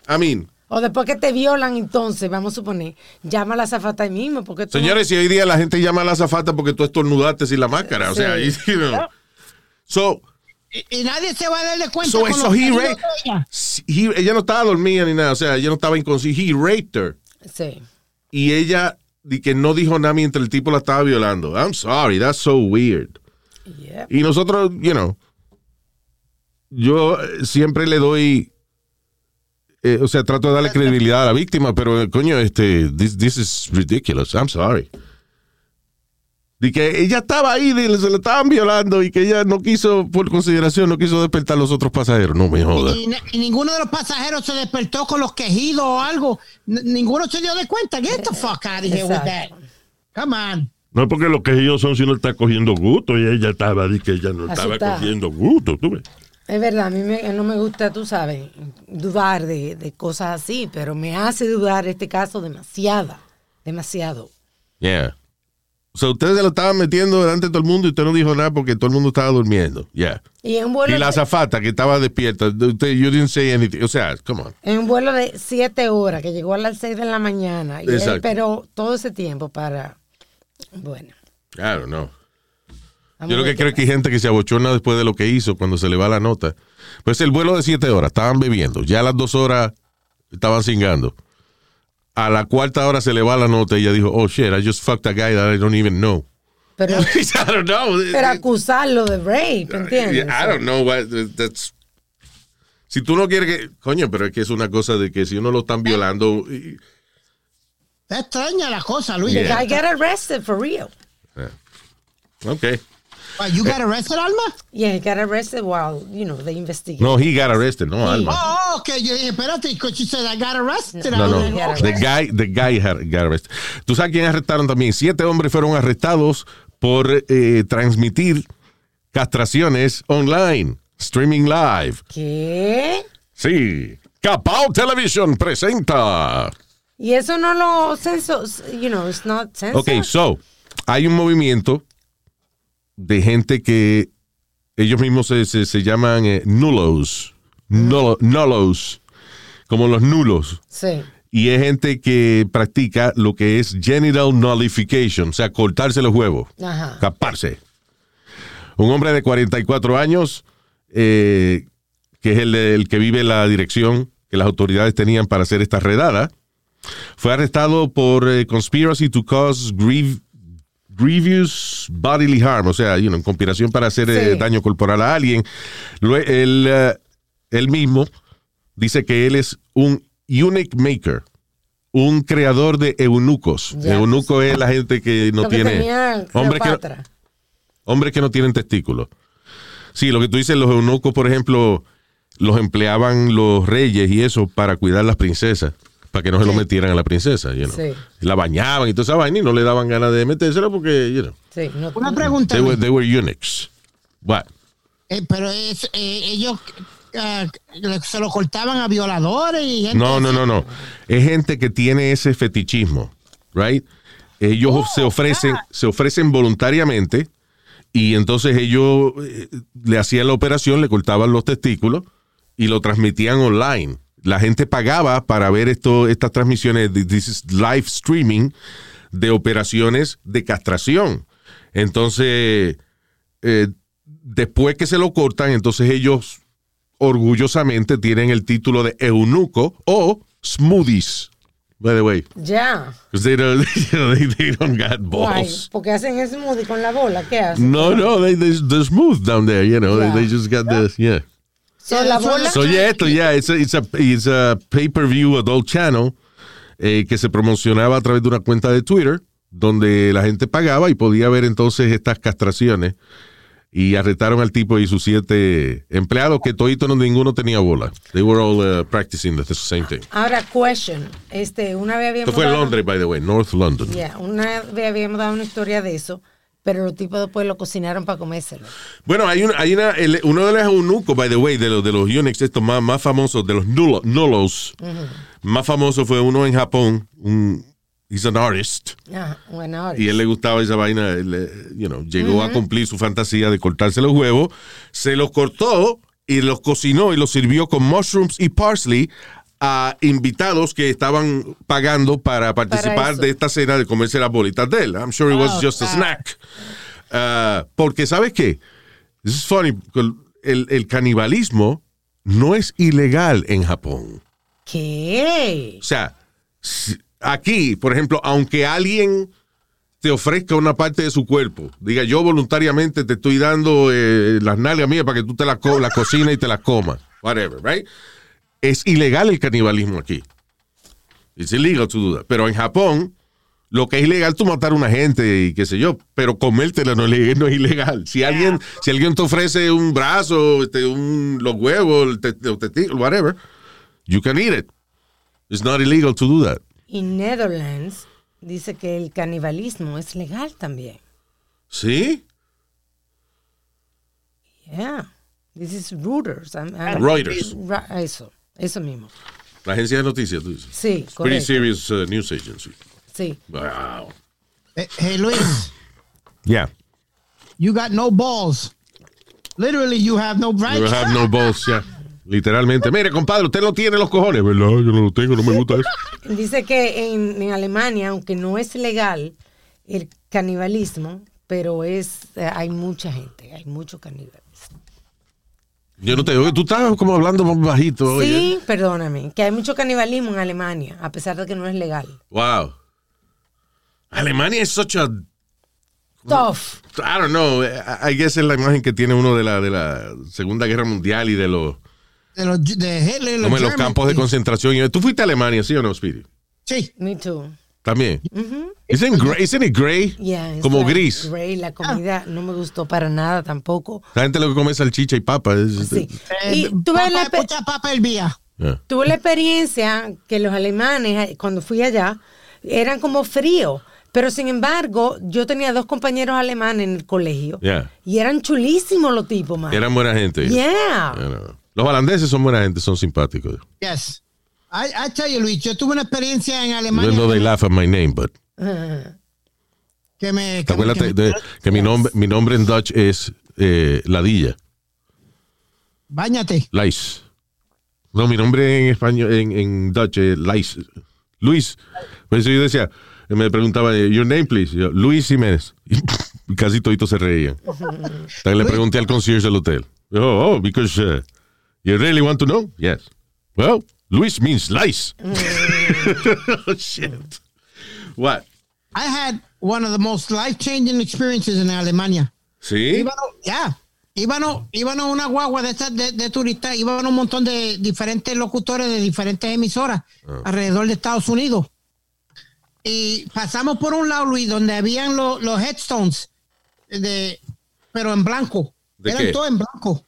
I mean,
O después que te violan, entonces, vamos a suponer, llama a la azafata ahí mismo. Porque tú-
señores, si hoy día la gente llama a la azafata porque tú estornudaste sin la máscara. O sea,
Sí.
ahí, you know. So,
Y, y nadie se va a darle cuenta.
so,
con
so he raped-
de ella.
ella no estaba dormida ni nada. O sea, ella no estaba inconsciente. He raped her.
Sí.
y ella di que no dijo nada mientras el tipo la estaba violando. I'm sorry, that's so weird.
Yep.
Y nosotros, you know, yo eh, siempre le doy eh, o sea, trato de darle credibilidad a la víctima, pero eh, coño, este, this, this is ridiculous. I'm sorry. De que ella estaba ahí, de- se le estaban violando y que ella no quiso, por consideración, no quiso despertar a los otros pasajeros. No me jodas.
Y, y ninguno de los pasajeros se despertó con los quejidos o algo. N- ninguno se dio de cuenta. Get the fuck out of here with that. Come on.
No es porque lo que ellos son si uno está cogiendo gusto y ella estaba, di que ella no estaba cogiendo gusto, tú ves.
Es verdad, a mí me- no me gusta, tú sabes, dudar de, de cosas así, pero me hace dudar este caso demasiado, demasiado.
Yeah. O sea, ustedes se lo estaban metiendo delante de todo el mundo y usted no dijo nada porque todo el mundo estaba durmiendo. Yeah.
Y en vuelo,
Y la
de,
azafata que estaba despierta, usted, you didn't say anything. O sea, come on.
en un vuelo de siete horas, que llegó a las seis de la mañana, y él esperó todo ese tiempo para, bueno.
Know.
vamos
Yo lo que creo es que hay gente que se abochona después de lo que hizo cuando se le va la nota. Pues el vuelo de siete horas, estaban bebiendo. Ya a las dos horas estaban cingando. A la cuarta hora se le va la nota y ella dijo, oh shit, I just fucked a guy that I don't even know.
Pero,
I don't know.
pero acusarlo de rape, ¿entiendes?
I don't know what that's. Si tú no quieres que. Coño, pero es que es una cosa de que si uno lo están violando. y-
Está extraña la cosa, Luis.
The
Yeah.
guy got arrested for real.
Ok.
Why, You got arrested, Alma?
Yeah, he got arrested while, you know, they investigate.
No, he got arrested, no, Alma.
Oh, ok. Yo dije, espérate, because she said I got arrested.
No,
I
no.
okay.
The guy, the guy had- got arrested. ¿Tú sabes quién arrestaron también? Siete hombres fueron arrestados por eh, transmitir castraciones online, streaming live.
¿Qué?
Sí. Capao Television presenta.
Y eso no lo censo, you know, it's not censored.
Ok, so, hay un movimiento de gente que ellos mismos se, se- se llaman eh, nulos, nulo- nulos, como los nulos.
Sí.
Y es gente que practica lo que es genital nullification, o sea, cortarse los huevos,
Ajá.
caparse. Un hombre de 44 años, eh, que es el, el que vive la dirección que las autoridades tenían para hacer esta redada, fue arrestado por eh, conspiracy to cause grievous bodily harm, o sea, you know, conspiración para hacer eh, daño corporal a alguien. Él, eh, él mismo dice que él es un eunuch maker, un creador de eunucos. Eunuco es la gente que no
Lo que
tiene
tenía
hombres que,
Cleopatra.
hombres que no tienen testículos. Sí, lo que tú dices, los eunucos, por ejemplo, los empleaban los reyes y eso para cuidar las princesas, para que no se lo metieran a la princesa, you know.
Sí.
La bañaban y toda esa vaina y no le daban ganas de metérsela porque, you know,
Sí, no,
Una pregunta.
they were, they were eunuchs. What?
Eh, pero es, eh, ellos eh, se lo cortaban a violadores y gente
No, no, no, no. Es gente que tiene ese fetichismo, right? Ellos
Oh,
se ofrecen,
ah.
se ofrecen voluntariamente y entonces ellos eh, le hacían la operación, le cortaban los testículos y lo transmitían online. La gente pagaba para ver esto, estas transmisiones, this is live streaming de operaciones de castración. Entonces, eh, después que se lo cortan, entonces ellos orgullosamente tienen el título de eunuco o smoothies. By the way,
Ya.
'cause they don't, you know, they, they don't got balls.
porque hacen smoothie con la bola, ¿qué hacen?
No, no, they, they, they're smooth down there, you know.
Yeah.
They, they just got the, yeah.
So, la bola,
So, yeah, esto, yeah, it's a, it's a, it's a pay-per-view adult channel eh, que se promocionaba a través de una cuenta de Twitter donde la gente pagaba y podía ver entonces estas castraciones y arrestaron al tipo y sus siete empleados que todito no ninguno tenía bola. They were all uh, practicing the same thing.
ahora, question. Este, una vez habíamos
Esto fue en Londres, by the way, North London.
Yeah, una vez habíamos dado una historia de eso, pero los tipos después lo cocinaron para comérselo.
Bueno, hay, un, hay una, el- uno de los eunucos, by the way, de los, de los eunuchs estos más, más famosos, de los nulo- nulos, más famoso fue uno en Japón, un, he's an artist,
Ajá, bueno, ahora.
y él le gustaba esa vaina, él, eh, you know, llegó a cumplir su fantasía de cortarse los huevos, se los cortó y los cocinó y los sirvió con mushrooms y parsley a invitados que estaban pagando para participar de esta cena de comerse las bolitas de él. I'm sure it was
Oh,
just a snack. Ah, porque, ¿sabes qué? This is funny. El, el canibalismo no es ilegal en Japón.
¿Qué?
O sea, aquí, por ejemplo, aunque alguien te ofrezca una parte de su cuerpo, diga yo voluntariamente te estoy dando eh, las nalgas mías para que tú te las co la cocinas y te las comas, whatever, right? Es ilegal el canibalismo aquí. It's illegal to do that. Pero en Japón, lo que es ilegal tú matar a una gente y qué sé yo, pero comértela no, es ilegal- no es ilegal. Si alguien, si alguien te ofrece un brazo, este, un, los huevos, te- testículos, whatever, you can eat it. It's not illegal to do that.
Y Netherlands dice que el canibalismo es legal también.
¿Sí?
Yeah. This is Reuters. I'm- I'm-
Reuters.
Ra- Eso, eso mismo.
La agencia de noticias, tú dices.
Sí,
pretty serious uh, news agency.
Sí.
Wow.
Eh, Hey, Luis,
Yeah.
you got no balls. Literally, you have no right.
You have no balls, yeah. Literalmente. Mire, compadre, usted no tiene los cojones, ¿verdad? Yo no lo tengo, no me gusta eso.
Dice que en, en Alemania, aunque no es legal el canibalismo, pero es eh, hay mucha gente, hay mucho canibalismo.
Yo no te oigo. Tú estás como hablando más bajito. oye.
Sí, perdóname, que hay mucho canibalismo en Alemania, a pesar de que no es legal.
Wow. Alemania es such a.
Tough.
I don't know. I guess es la imagen que tiene uno de la, de la Segunda Guerra Mundial y de los,
De, los, de Hitler,
como en los campos de concentración. ¿Tú fuiste a Alemania, sí o no, Speedy?
Sí.
Me too.
También. isn't, gray, isn't it gray?
Yeah,
como
like
gris.
gray, la comida no me gustó para nada tampoco.
La gente lo que come es salchicha y papa. es-
Sí.
Eh,
Y tuve la,
papa,
pe-
mucha papa hervía.
Yeah.
tuve la experiencia que los alemanes, eh, cuando fui allá, eran como fríos. Pero sin embargo, yo tenía dos compañeros alemanes en el colegio.
Yeah.
Y eran chulísimos los tipos, man.
Eran buena gente.
Yeah.
Los holandeses son buena gente, son simpáticos.
Yes. I, I tell you, Luis, yo tuve una experiencia en Alemania
though they laugh at my name, but.
que me...
¿Te
que me- que me-
de- que mi nombre, mi nombre en Dutch es eh, Ladilla?
Báñate.
Lais. No, mi nombre en español, en, en Dutch es Lais. Luis. Por eso yo decía, me preguntaba, your name please. Yo, Luis Jiménez. Y casi toditos se reían. Hasta que le pregunté al concierge del hotel. Oh, oh, because uh, you really want to know? Yes. Well, Luis means Lais. oh, shit. What?
I had one of the most life-changing experiences en Alemania.
¿Sí?
Ya, íbamos, íbamos a una guagua de estas de, de turistas, iban un montón de diferentes locutores de diferentes emisoras alrededor de Estados Unidos. Y pasamos por un lado, Luis, donde habían lo- los headstones, de, pero en blanco.
¿De
Eran
qué?
todos en blanco.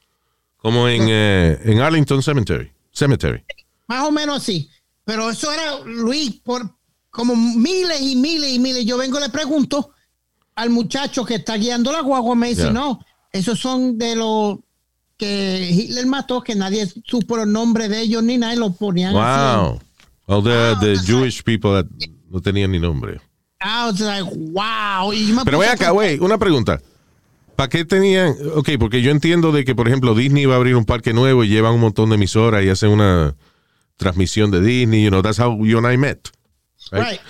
Como en, eh, en Arlington Cemetery. Cemetery.
Más o menos así. Pero eso era, Luis, por como miles y miles y miles. Yo vengo y le pregunto al muchacho que está guiando la guagua, me dice, no, esos son de los que Hitler mató, que nadie supo los nombres de ellos ni nada, y los ponían así.
Wow. All the, the Jewish people that no tenían ni nombre.
Was like, wow. Y
Pero
a
acá, güey, una pregunta. ¿Para qué tenían? Ok, porque yo entiendo de que, por ejemplo, Disney va a abrir un parque nuevo y llevan un montón de emisoras y hacen una transmisión de Disney, you know, that's how you and I met. right?
Right.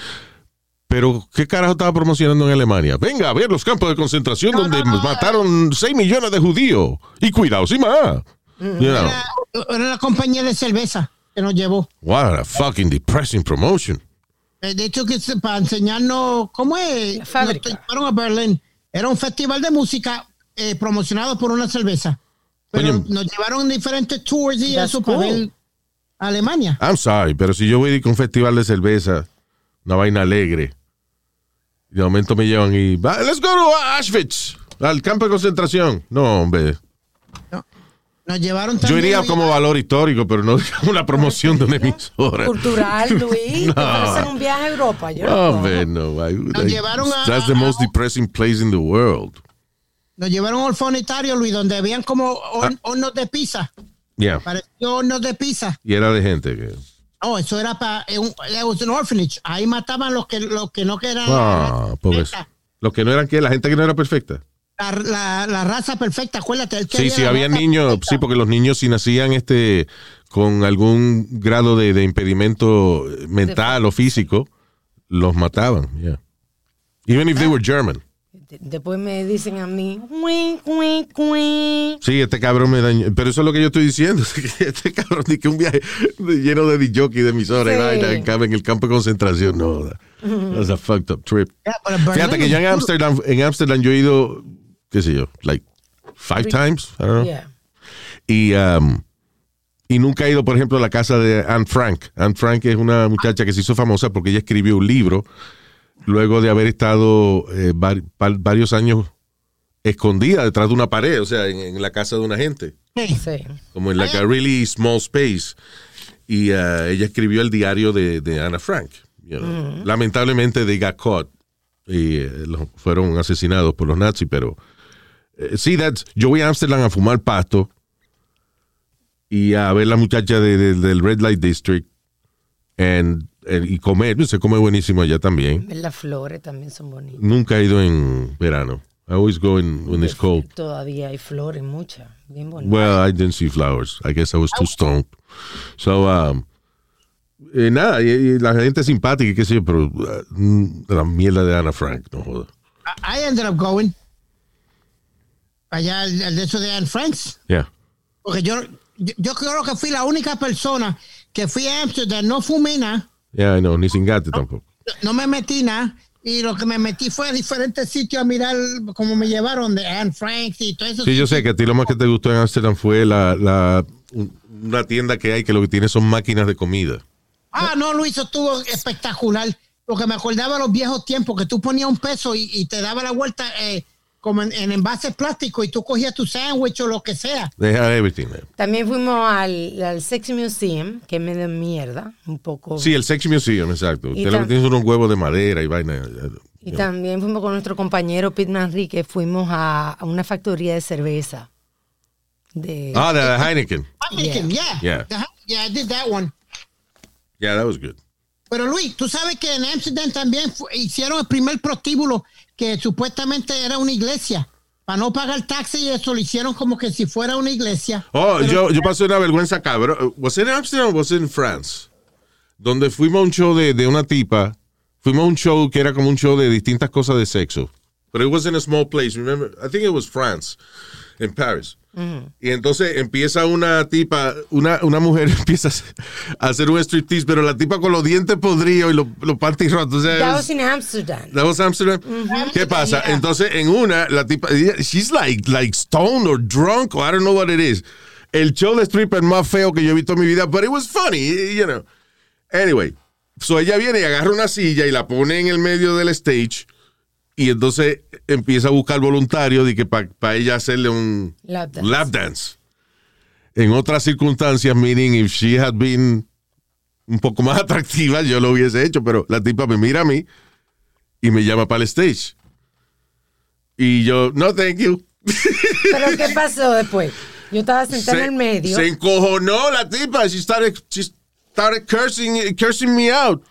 Pero, ¿qué carajo estaba promocionando en Alemania? Venga a ver los campos de concentración
No,
donde
no, no,
mataron 6 millones de judíos. Y cuidado, sí más. You know,
Era, era la compañía de cerveza que nos llevó.
what a fucking depressing promotion.
Eh, De hecho, que se- para enseñarnos cómo es.
Fábrica.
Nos llevaron a Berlín. Era un festival de música eh, promocionado por una cerveza. Pero nos llevaron diferentes tours y eso para
cool.
ver Alemania.
I'm sorry, pero si yo voy a ir con un festival de cerveza, una vaina alegre, y de momento me llevan y, "Va, let's go to Auschwitz, al campo de concentración. No, hombre.
Nos llevaron
Yo iría como valor histórico, pero no una promoción de una emisora.
Cultural, Luis.
No.
Te un viaje a Europa. Yo no
No, hombre, no. why would
Nos
I-
llevaron a-
That's the most depressing place in the world.
Nos llevaron a un orfanitario, Luis, donde habían como
Ah.
hornos de pizza.
Yeah.
Pareció hornos de pizza.
Y era de gente que.
No, eso era para un, it was an orphanage. Ahí mataban los que los que no querían
Ah, pobres. Los que no eran que, la gente que no era perfecta.
la, la, la raza perfecta, acuérdate.
Sí,
quería
sí, había niños,
perfecta.
sí, porque los niños si nacían este con algún grado de, de impedimento mental o físico, los mataban, yeah. Even if they were German.
De- Después me dicen a mí.
Sí, este cabrón me dañó. Pero eso es lo que yo estoy diciendo. Este cabrón dice que un viaje lleno de DJ, de emisoras, y
Sí.
en, el campo de concentración. No, that- that's a fucked up trip.
Yeah,
Fíjate que yo en Amsterdam, en Amsterdam yo he ido, qué sé yo, like five times, I don't know.
Yeah.
Y, um, y nunca he ido, por ejemplo, a la casa de Anne Frank. Anne Frank es una muchacha que se hizo famosa porque ella escribió un libro luego de haber estado eh, varios años escondida detrás de una pared, o sea, en, en la casa de una gente,
Sí.
Sí.
como en like a really small space. Y uh, ella escribió el diario de, de Anna Frank. you know. Lamentablemente, they got caught y eh, los- fueron asesinados por los nazis, pero eh, sí, that's, yo voy a Amsterdam a fumar pasto y a ver la muchacha de- de- del Red Light District and- y comer, se come buenísimo allá también.
Las flores también son bonitas.
Nunca he ido en verano. I always go in when it's cold.
Todavía hay flores, muchas. Bien bonitas.
Well, I didn't see flowers. I guess I was too stoned. So, um, eh, nada, y, y la gente es simpática y qué sé yo, pero uh, la mierda de Anna Frank, no joda.
I I ended up going allá al, al de eso de Anne Franks.
Yeah.
Porque yo, yo, yo creo que fui la única persona que fui a Amsterdam, no fumé nada,
Yeah, I know, ni sin gato tampoco.
no me metí nada. Y lo que me metí fue a diferentes sitios a mirar cómo me llevaron de Anne Franks y todo eso.
Sí, yo sé que a ti lo más que te gustó en Amsterdam fue la, la, un- una tienda que hay que lo que tiene son máquinas de comida.
Ah, no, Luis, eso estuvo espectacular. Porque me acordaba los viejos tiempos que tú ponías un peso y, y te daba la vuelta eh, como en, en envases plásticos y tú cogías tu sándwich o lo que sea.
They had everything there.
También fuimos al, al Sex Museum, que me da mierda, un poco.
Sí, el Sex Museum, exacto.
Y
Usted lo que
tam-
tiene son unos huevos de madera y vaina.
Y también fuimos con nuestro compañero Pete Manrique, fuimos a, a una factoría de cerveza. De,
Ah, de Heineken.
Heineken, yeah.
Yeah.
Yeah. yeah, I did that one.
Yeah, that was good.
Pero Luis, tú sabes que en Amsterdam también hicieron el primer prostíbulo que supuestamente era una iglesia. Para no pagar taxi y eso lo hicieron como que si fuera una iglesia.
Oh, yo, yo pasé una vergüenza cabrón. ¿Was it in Amsterdam o was it in France? Donde fuimos a un show de, de una tipa. Fuimos a un show que era como un show de distintas cosas de sexo. Pero it was in a small place, remember? I think it was France, in Paris. Y entonces empieza una tipa, una, una mujer empieza a hacer un striptease, pero la tipa con los dientes podridos y los, los panties rotos.
That was in Amsterdam.
That was Amsterdam. ¿Qué pasa?
Yeah.
Entonces, en una, la tipa, she's like, like stoned or drunk, or I don't know what it is. El show de stripper más feo que yo he visto en mi vida, but it was funny, you know. Anyway, so ella viene y agarra una silla y la pone en el medio del stage y entonces empieza a buscar voluntarios de que para ella hacerle un
Lap dance.
lap dance. En otras circunstancias, meaning if she had been un poco más atractiva, yo lo hubiese hecho, pero la tipa me mira a mí y me llama para el stage. Y yo, no, thank you.
Pero ¿qué pasó después? Yo estaba sentada en el medio.
se encojonó la tipa. She started, she started cursing, cursing me out.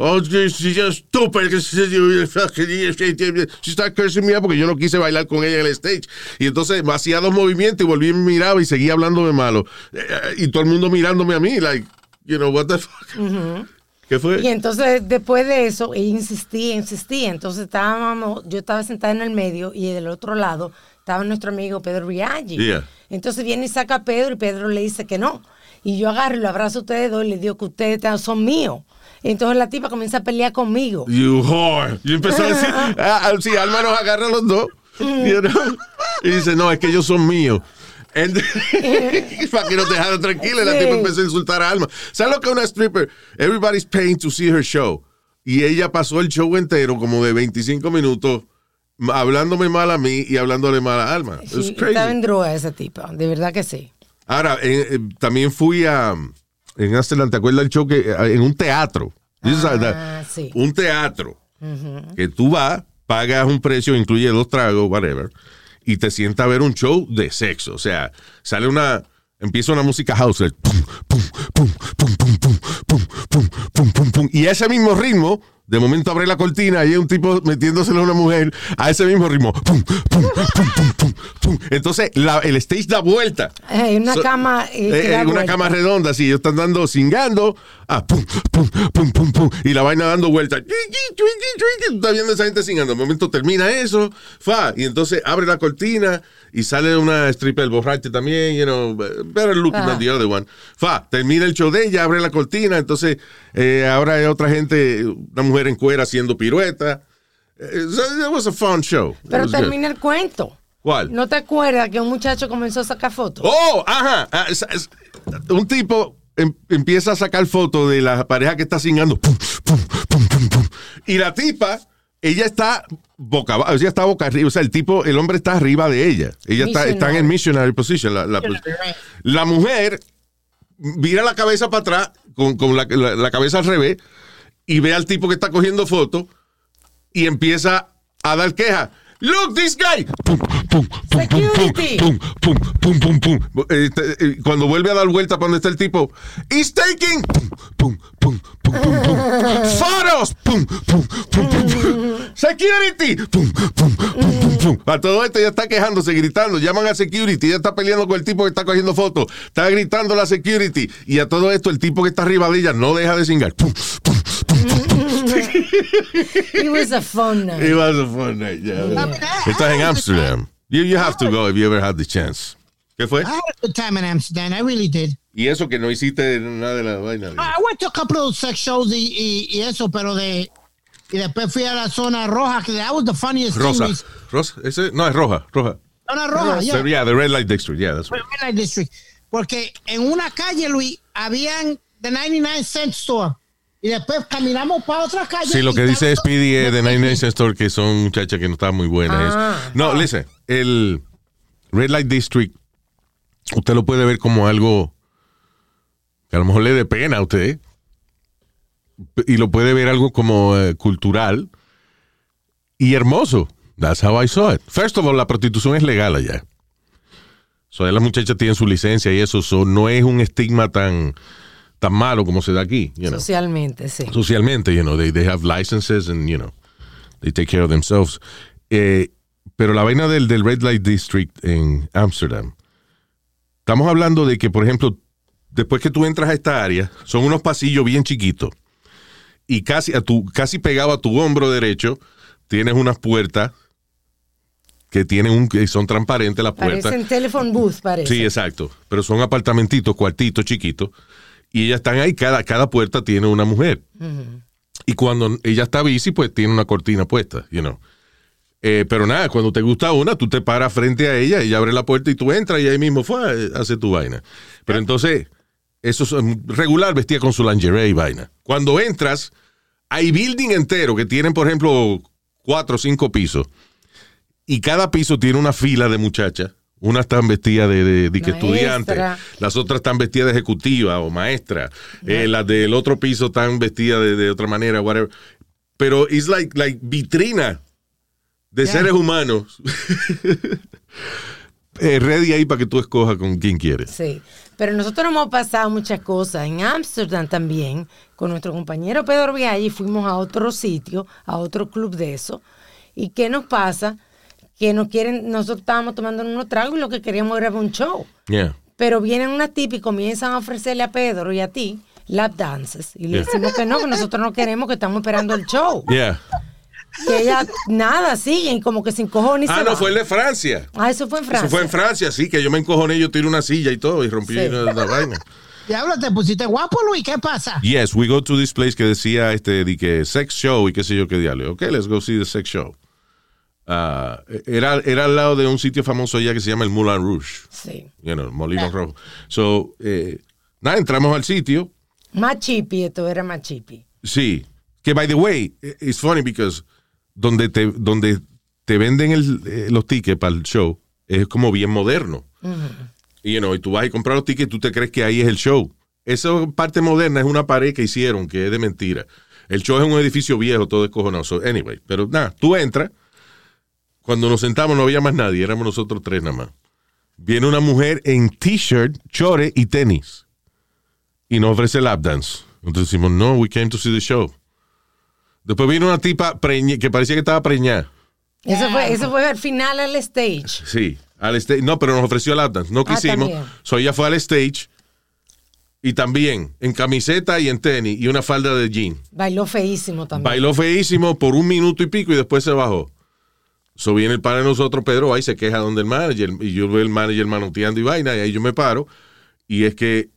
Oh, she's just stupid. She started cursing me porque yo no quise bailar con ella en el stage. Y entonces hacía dos movimientos y volví y me miraba y seguía hablándome malo. Eh, eh, Y todo el mundo mirándome a mí, like, you know, what the fuck. ¿Qué fue?
Y entonces, después de eso, ella insistía, insistía. Entonces, estábamos, yo estaba sentada en el medio y del otro lado estaba nuestro amigo Pedro Riaggi.
Yeah.
Entonces viene y saca a Pedro y Pedro le dice que no. Y yo agarro y lo abrazo a ustedes dos y le digo que ustedes son míos. Entonces la tipa comienza a pelear conmigo.
You whore. Y empezó a decir, ah, ah, sí, Alma nos agarra a los dos. you know? Y dice, no, es que ellos son míos. And- para que nos dejara tranquila, la tipa empezó a insultar a Alma. ¿Sabes lo que es una stripper? Everybody's paying to see her show. Y ella pasó el show entero, como de 25 minutos, hablándome mal a mí y hablándole mal a Alma.
Sí,
crazy.
estaba en droga esa tipa, de verdad que sí.
Ahora, eh, eh, también fui a. En Amsterdam, ¿te acuerdas del show que. eh, En un teatro.
Ah, sí.
Un teatro. Que tú vas, pagas un precio, incluye dos tragos, whatever, y te sientas a ver un show de sexo. O sea, sale una. Empieza una música house. el pum, pum, pum, pum, pum, pum, pum, pum, pum, pum, pum. Y a ese mismo ritmo, de momento abre la cortina y hay un tipo metiéndoselo a una mujer a ese mismo ritmo. Pum, pum, pum, pum, pum, pum. Entonces, la- el stage da vuelta.
Hay una
So-
cama. eh,
eh, eh, una
vuelta.
cama redonda, así, ellos están dando, cingando, ah, pum, pum, pum, pum, pum, y la vaina dando vueltas. Está viendo esa gente cingando. De momento termina eso, fa, y entonces abre la cortina y sale una stripper borracha también, you know, better looking than the other one. Fa, termina el show de ella, abre la cortina, entonces eh, ahora hay otra gente, una mujer en cuera haciendo pirueta. Eh, it was a fun show.
Pero
good.
termina el cuento.
¿Cuál?
¿No te acuerdas que un muchacho comenzó a sacar fotos?
Oh, ajá. Ah, un tipo em- empieza a sacar fotos de la pareja que está singando. Pum. Y la tipa, ella está boca abajo, ella está boca arriba. O sea, el tipo, el hombre está arriba de ella. Ella está, está en missionary position. La, la- la mujer vira la cabeza para atrás, con, con la, la- la cabeza al revés, y ve al tipo que está cogiendo fotos y empieza a dar queja. Look, this guy. Pum, pum, pum, pum,
Security.
pum, pum, pum, pum, pum. Eh, eh, Cuando vuelve a dar vuelta para donde está el tipo, he's taking. Pum, pum, pum, pum, pum, pum. Fotos. Pum, pum, pum, pum, pum. Security. Pum, pum, pum, pum, pum. A todo esto ya está quejándose, gritando. Llaman a security. Ya está peleando con el tipo que está cogiendo fotos. Está gritando la security. Y a todo esto, el tipo que está arriba de ella no deja de cingar. Pum, pum,
It was a fun night.
It was a fun night, yeah. Estás en Amsterdam. You, you have to go if you ever had the chance. ¿Qué fue?
I had a good time in Amsterdam. I really did.
Y eso que no hiciste nada de la vaina.
I went to a couple of sex shows y, y, y eso, pero de. Y después fui a la zona roja, que that was the funniest
Rosa.
thing.
Rosa. Ese, no, es roja. Roja.
Zona roja, yeah.
Pero, yeah, the red light district. Yeah, that's right.
Red Light District. Porque en una calle, Luis, habían the 99 cent store. Y después caminamos para otra calle.
Sí, lo que dice Speedy es de Nine Nine Store que son muchachas que no estaban muy buenas.
Ah.
no, listen, el Red Light District, usted lo puede ver como algo que a lo mejor le dé pena a usted. Y lo puede ver algo como eh, cultural y hermoso. That's how I saw it. First of all, la prostitución es legal allá. So, allá las muchachas tienen su licencia y eso so, no es un estigma tan, tan malo como se da aquí. you know
Socialmente, sí.
socialmente, you know, they, they have licenses and, you know, they take care of themselves. Eh, pero la vaina del, del Red Light District en Amsterdam, estamos hablando de que, por ejemplo, después que tú entras a esta área, son unos pasillos bien chiquitos y casi, a tu, casi pegado a tu hombro derecho tienes unas puertas que tienen un, que son transparentes las puertas.
Parecen telephone booth, parece.
Sí, exacto. Pero son apartamentitos, cuartitos chiquitos. Y ellas están ahí, cada, cada puerta tiene una mujer. Y cuando ella está bici, pues tiene una cortina puesta, you know. Eh, pero nada, cuando te gusta una, tú te paras frente a ella, ella abre la puerta y tú entras y ahí mismo fue, eh, hace tu vaina. Pero entonces, eso es um, regular, vestida con su lingerie y vaina. Cuando entras, hay building entero que tienen, por ejemplo, cuatro o cinco pisos. Y cada piso tiene una fila de muchachas. Unas están vestidas de, de, de que estudiantes, las otras están vestidas de ejecutiva o maestra, Eh, las del otro piso están vestidas de, de otra manera, whatever. Pero es like, like vitrina de seres humanos. Eh, ready ahí para que tú escojas con quién quieres.
Sí, pero nosotros hemos pasado muchas cosas. En Ámsterdam también, con nuestro compañero Pedro Viaggi, fuimos a otro sitio, a otro club de eso. ¿Y qué nos pasa? Que nos quieren, nosotros estábamos tomando unos tragos y lo que queríamos era un show.
Yeah.
Pero vienen unas tipas y comienzan a ofrecerle a Pedro y a ti lap dances. Y le
Yeah.
decimos que no, que nosotros no queremos, que estamos esperando el show.
Yeah.
Que ella, nada, siguen como que sin cojones.
Ah, no, fue el de Francia.
Ah, eso fue en Francia.
Eso fue en Francia, sí, que yo me encojoné, yo tiré una silla y todo y rompí
Sí.
la, la vaina.
Diablo, te pusiste guapo, Luis. ¿Qué pasa?
Yes, we go to this place que decía este de que sex show y qué sé yo qué diablo. Ok, let's go see the sex show. Ah, era, era al lado de un sitio famoso allá que se llama el Moulin Rouge.
Sí.
You know, Molino Rojo. So, eh, nada, entramos al sitio.
Más chipi, esto era más chipi.
Sí. Que, by the way, eh, it's funny because donde te, donde te venden el- eh, los tickets para el show es como bien moderno. Y, you know, y tú vas a comprar los tickets y tú te crees que ahí es el show. Esa parte moderna es una pared que hicieron que es de mentira. El show es un edificio viejo, todo descojonado. So, anyway, pero nada, tú entras. Cuando nos sentamos no había más nadie, éramos nosotros tres nada más. Viene una mujer en t-shirt, chore y tenis. Y nos ofrece lap dance. Entonces decimos, no, we came to see the show. Después vino una tipa que parecía que estaba preñada.
Eso fue, eso fue al final al stage.
Sí, al stage. No, pero nos ofreció lap dance. No
Ah,
quisimos.
también.
so ella fue al stage. Y también en camiseta y en tenis y una falda de jean.
Bailó feísimo también.
Bailó feísimo por un minuto y pico y después se bajó. So viene el padre de nosotros, Pedro, ahí se queja donde el manager. Y yo veo el manager manoteando y vaina, y ahí yo me paro. Y es que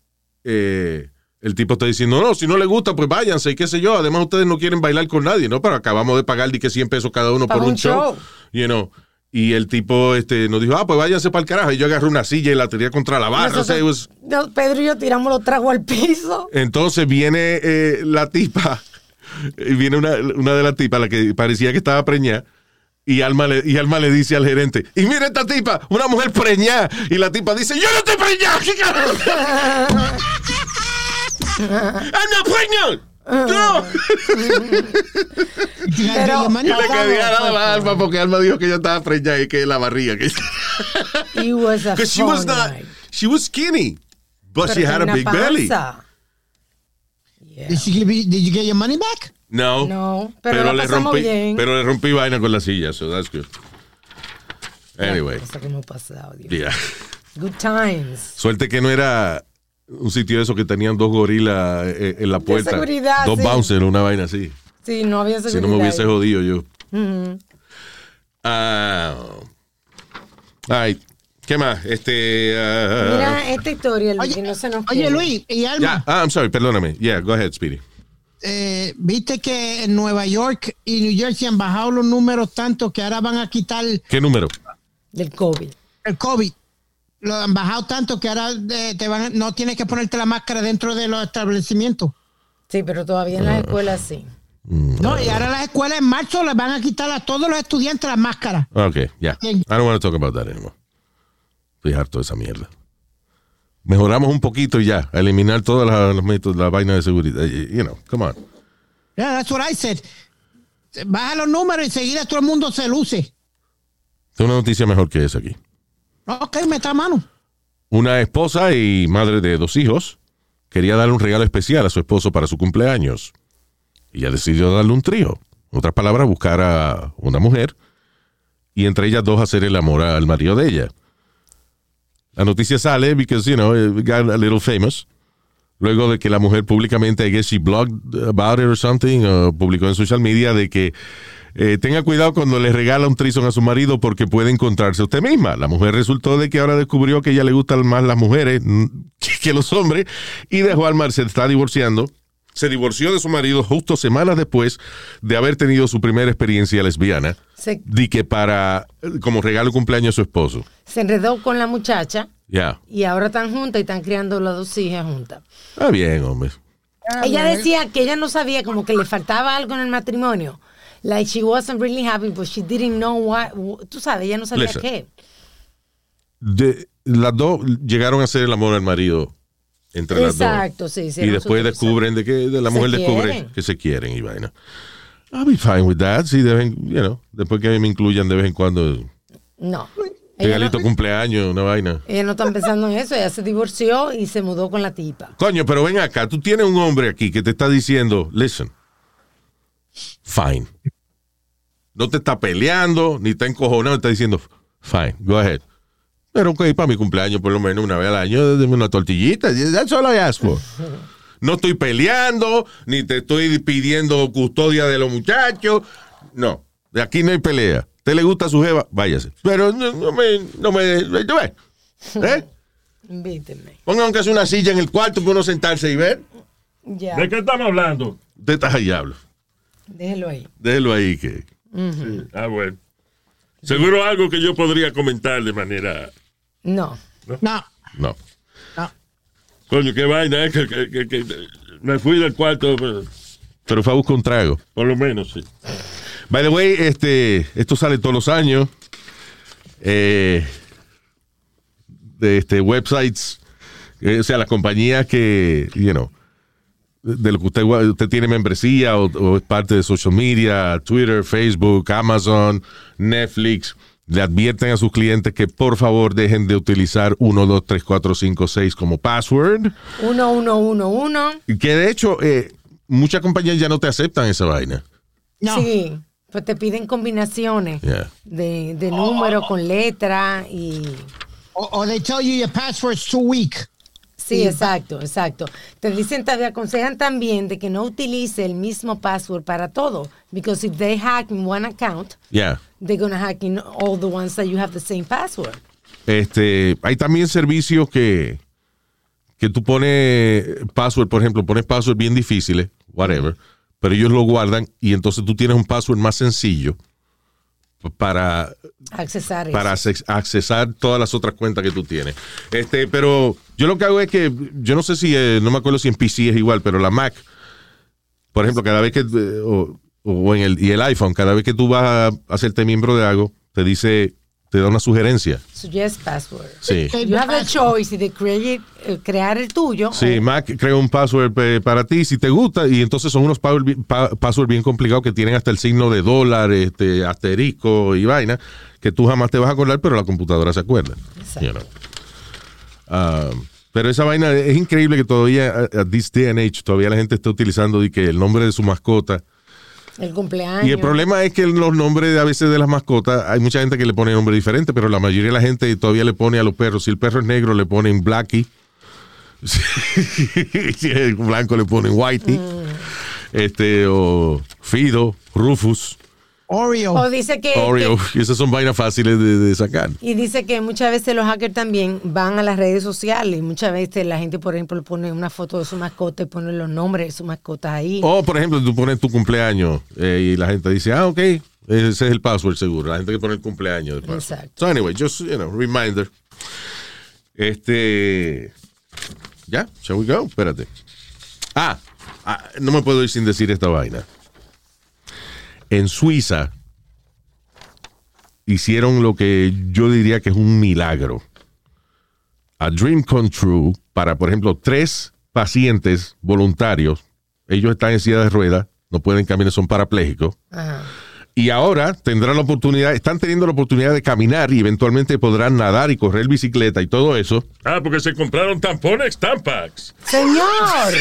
eh, el tipo está diciendo, no, si no le gusta, pues váyanse y qué sé yo. Además, ustedes no quieren bailar con nadie, ¿no? Pero acabamos de pagar de que 100 pesos cada uno por un show.
show.
You know. Y el tipo este, nos dijo, ah, pues váyanse para el carajo. Y yo agarré una silla y la tiré contra la barra. O sea, it was-
No, Pedro y yo tiramos los tragos al piso.
Entonces viene eh, la tipa, y viene una, una de las tipas, la que parecía que estaba preñada, y Alma, le, y Alma le dice al gerente, y mira esta tipa, una mujer preñada, y la tipa dice, yo no estoy preñada, ¿qué carajo? I'm not pregnant. No.
Pero-
Y le quería dar a la Alma porque Alma dijo que ella estaba preñada y que la barriga. Que...
It was a
Because she was not,
night.
she was skinny, but
Pero
she had a big belly.
panza. Yeah.
Did, she give you- did you get your money back?
No,
No, pero la
le rompí,
bien.
pero le rompí vaina con la silla, so that's good. Anyway,
Cosa que hemos pasado, Dios.
yeah.
Good times.
Suerte que no era un sitio de eso que tenían dos gorilas eh, en la puerta.
seguridad,
dos
sí.
bouncers, una vaina así.
Sí, no había
Si
seguridad.
no me hubiese jodido yo.
Ujú.
Ah. Ay, ¿qué más? Este. ah,
Mira esta historia, Luis,
Oye,
que no se nos
oye. Luis, y Alma,
ya, ah, I'm sorry, perdóname. Yeah, go ahead, Speedy.
Eh, viste que en Nueva York y New Jersey han bajado los números tanto que ahora van a quitar
¿Qué número?
Del COVID.
el COVID. Lo han bajado tanto que ahora eh, te van, a- no tienes que ponerte la máscara dentro de los establecimientos.
Sí, pero todavía en las escuelas sí.
No, y ahora las escuelas en marzo les van a quitar a todos los estudiantes las máscaras.
Okay, yeah.
Bien.
I don't want to talk about that anymore. Estoy harto de esa mierda. Mejoramos un poquito y ya, eliminar todas las, los métodos, la vaina de seguridad. You know, come on.
Yeah, that's what I said. Baja los números y enseguida todo el mundo se luce.
Tengo una noticia mejor que esa aquí.
Ok, meta a mano.
Una esposa y madre de dos hijos quería darle un regalo especial a su esposo para su cumpleaños. Y ella decidió darle un trío. En otras palabras, buscar a una mujer y entre ellas dos hacer el amor al marido de ella. La noticia sale because, you know, got a little famous. Luego de que la mujer públicamente, I guess she blogged about it or something, o publicó en social media de que eh, tenga cuidado cuando le regala un trison a su marido porque puede encontrarse usted misma. La mujer resultó de que ahora descubrió que ella le gustan más las mujeres que los hombres y dejó al mar, se está divorciando. Se divorció de su marido justo semanas después de haber tenido su primera experiencia lesbiana.
Se,
Di que para, eh, como regalo de cumpleaños a su esposo.
se enredó con la muchacha
Ya.
y ahora están juntas y están criando las dos hijas juntas.
Está bien, hombre.
ella decía que ella no sabía, como que le faltaba algo en el matrimonio. Like she wasn't really happy, but she didn't know what. Tú sabes, ella no sabía
Listen.
qué.
De, las dos llegaron a hacer el amor al marido entre las dos.
Exacto, sí.
Y
hicieron
después descubren de que de la mujer descubre
quieren.
que se quieren y vaina. I'll be fine with that. Sí, deben, you know, después que me incluyan de vez en cuando,
No.
Regalito
no,
cumpleaños, una vaina.
ella no está pensando en eso. Ella se divorció y se mudó con la tipa.
Coño, pero ven acá, tú tienes un hombre aquí que te está diciendo, listen, fine. No te está peleando, ni está encojonado, está diciendo, fine, go ahead. Pero ok, para mi cumpleaños, por lo menos una vez al año, dame una tortillita. That's all I ask for. No estoy peleando, ni te estoy pidiendo custodia de los muchachos. No, de aquí no hay pelea. ¿Te le gusta su jeva? Váyase. Pero no, no me, no me. ¿Eh?
Invíteme.
Pongan aunque sea una silla en el cuarto para uno sentarse y ver.
Ya.
¿De qué estamos hablando?
Usted está ahí, hablo.
Déjelo ahí.
Déjelo ahí que.
Ah, bueno. Seguro algo que yo podría comentar de manera.
No.
No,
No.
no.
Coño, qué vaina, eh, que, que- que- que me fui del cuarto, pero
Pero fue a buscar un trago.
por lo menos, sí.
By the way, este, esto sale todos los años. Eh, de este, websites, eh, o sea, las compañías que, you know, de lo que usted, usted tiene membresía o, o es parte de social media, Twitter, Facebook, Amazon, Netflix, le advierten a sus clientes que por favor dejen de utilizar 1, 2, 3, 4, 5, 6 como password.
Uno, uno, uno, uno.
Que de hecho, eh, muchas compañías ya no te aceptan esa vaina.
No.
Sí. Pues te piden combinaciones
Yeah.
de, de números con letra y.
O, o they tell you your password's too weak.
Sí, exacto, exacto. Te dicen, te aconsejan también de que no utilice el mismo password para todo. Because if they hack in one account,
Yeah.
they're gonna hack in all the ones that you have the same password.
Este, hay también servicios que, que tú pones password, por ejemplo, pones password bien difíciles, whatever, pero ellos lo guardan y entonces tú tienes un password más sencillo para
Accesar
para acces- accesar todas las otras cuentas que tú tienes. Este, pero yo lo que hago es que, yo no sé si, eh, no me acuerdo si en PC es igual, pero la Mac, por ejemplo, cada vez que, eh, o, o en el, y el iPhone, cada vez que tú vas a hacerte miembro de algo, te dice, te da una sugerencia.
Suggest password.
Sí.
You have the choice de create, eh, crear el tuyo.
Sí,
o-
Mac crea un password eh, para ti si te gusta y entonces son unos password bi- pa- password bien complicados que tienen hasta el signo de dólar, este, asterisco y vaina que tú jamás te vas a acordar, pero la computadora se acuerda.
Exacto.
You know. Ah, pero esa vaina es increíble que todavía, a, a this day and age, todavía la gente está utilizando de que el nombre de su mascota.
El cumpleaños.
Y el problema es que los nombres a veces de las mascotas, hay mucha gente que le pone nombre diferente, pero la mayoría de la gente todavía le pone a los perros. Si el perro es negro, le ponen Blackie. si es blanco, le ponen Whitey. Este, o Fido, Rufus,
Oreo.
O dice que,
Oreo.
que-
Y esas son vainas fáciles de, de sacar.
y dice que muchas veces los hackers también van a las redes sociales muchas veces la gente, por ejemplo, pone una foto de su mascota y pone los nombres de su mascota ahí.
O, por ejemplo, tú pones tu cumpleaños eh, y la gente dice, ah, ok, ese es el password seguro. La gente que pone el cumpleaños de.
Exacto.
So, anyway, just, you know, reminder. Este. Ya, shall we go? Espérate. Ah, ah, no me puedo ir sin decir esta vaina. En Suiza hicieron lo que yo diría que es un milagro. A dream come true para, por ejemplo, tres pacientes voluntarios. Ellos están en silla de ruedas, no pueden caminar, son parapléjicos.
Ajá.
Y ahora tendrán la oportunidad, están teniendo la oportunidad de caminar y eventualmente podrán nadar y correr bicicleta y todo eso.
Ah, porque se compraron tampones Tampax.
Señor,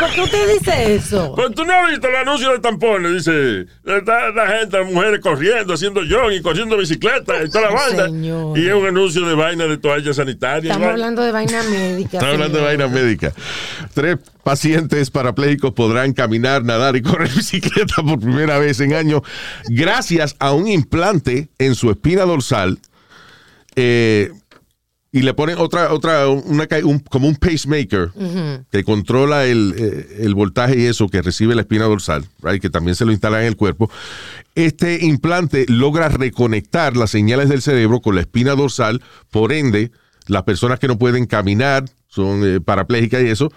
¿por qué usted dice eso?
Pues tú no has visto el anuncio de tampones, dice, la, la gente, las mujeres corriendo, haciendo jogging, corriendo bicicleta y toda la vaina.
Señor.
Y es un anuncio de vaina de toallas sanitarias.
Estamos hablando de vaina médica.
Están hablando de vaina médica. Tres pacientes parapléjicos podrán caminar, nadar y correr bicicleta por primera vez en años gracias a un implante en su espina dorsal. eh, y le ponen otra, otra, una, un- como un pacemaker que controla el, eh, el voltaje y eso que recibe la espina dorsal, right, que también se lo instala en el cuerpo. Este implante logra reconectar las señales del cerebro con la espina dorsal, por ende, las personas que no pueden caminar, son eh, parapléjicas y eso,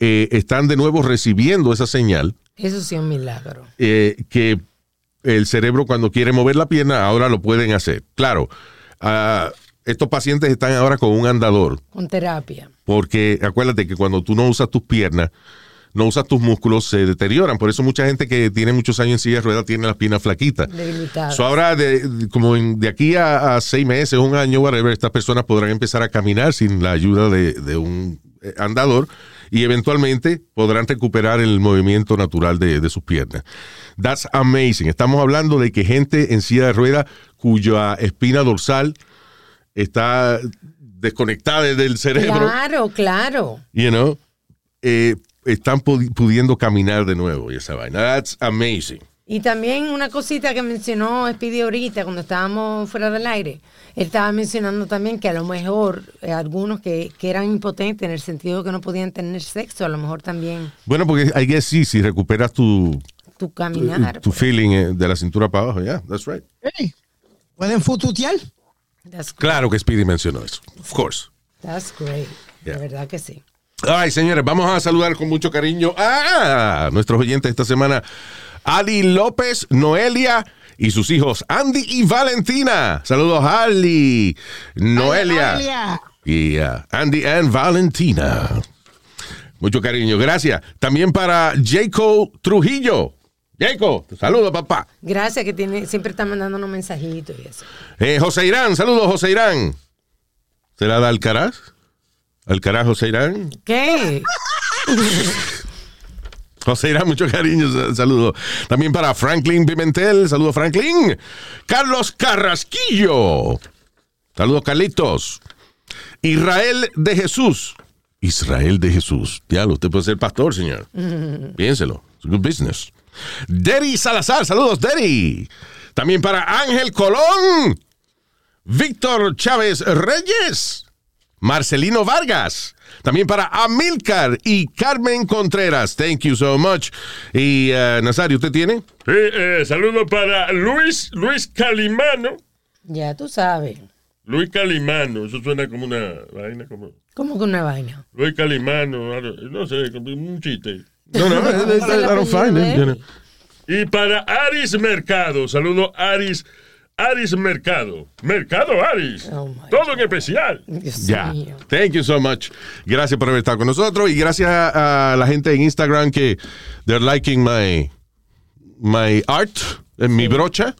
eh, están de nuevo recibiendo esa señal
Eso sí es un milagro.
eh, que el cerebro cuando quiere mover la pierna ahora lo pueden hacer. Claro, ah, estos pacientes están ahora con un andador,
Con terapia.
porque acuérdate que cuando tú no usas tus piernas, no usas tus músculos, se deterioran. Por eso mucha gente que tiene muchos años en silla de ruedas tiene las piernas flaquitas.
Debilitadas.
So ahora, de, como en- de aquí a, a seis meses, un año, whatever, estas personas podrán empezar a caminar sin la ayuda de, de un eh, andador y eventualmente podrán recuperar el movimiento natural de, de sus piernas. That's amazing. Estamos hablando de que gente en silla de ruedas cuya espina dorsal está desconectada del cerebro,
Claro, claro.
you know, eh, están pudi- pudiendo caminar de nuevo y esa vaina. That's amazing.
Y también una cosita que mencionó Speedy ahorita cuando estábamos fuera del aire. Él estaba mencionando también que a lo mejor eh, algunos que, que eran impotentes en el sentido que no podían tener sexo, a lo mejor también
Bueno, porque I guess sí, si recuperas tu,
tu caminar.
tu feeling eh, de la cintura para abajo, yeah, that's right.
Hey, ¿Pueden fututear?
That's,
Claro que Speedy mencionó eso. Of course.
that's great.
Yeah.
De verdad que sí.
Ay, señores, vamos a saludar con mucho cariño a nuestros oyentes esta semana. Ali López, Noelia y sus hijos Andy y Valentina. Saludos, Ali, Noelia
Noelia.
y uh, Andy and Valentina. Mucho cariño, gracias. También para Jaco Trujillo. Jaco, saludos, papá.
Gracias que tiene, siempre está mandando unos mensajitos y eso.
Eh, José Irán, saludos, José Irán. ¿Será de Alcaraz? ¿Alcaraz, José Irán?
¿Qué?
José Irán, mucho cariño, sa- saludos. También para Franklin Pimentel, saludos, Franklin. Carlos Carrasquillo, saludos, Carlitos. Israel de Jesús. Israel de Jesús. Diablo, usted puede ser pastor, señor. Piénselo. It's a good business. Derry Salazar, saludos, Derry. También para Ángel Colón. Víctor Chávez Reyes. Marcelino Vargas. También para Amilcar y Carmen Contreras. Thank you so much. Y eh, Nazario, ¿usted tiene?
Sí, eh, saludo para Luis, Luis Calimano.
Ya tú sabes.
Luis Calimano, eso suena como una vaina, como
¿Cómo que una vaina?
Luis Calimano, no sé, como un chiste.
No, no, I, don't find it, you know.
Y para Aris Mercado, saludo Aris, Aris Mercado. Mercado Aris.
Oh,
Todo en especial.
Dios
Ya.
mío.
Thank you so much. Gracias por haber estado con nosotros y gracias a, la gente en Instagram que they're liking my my art, eh, mi brocha,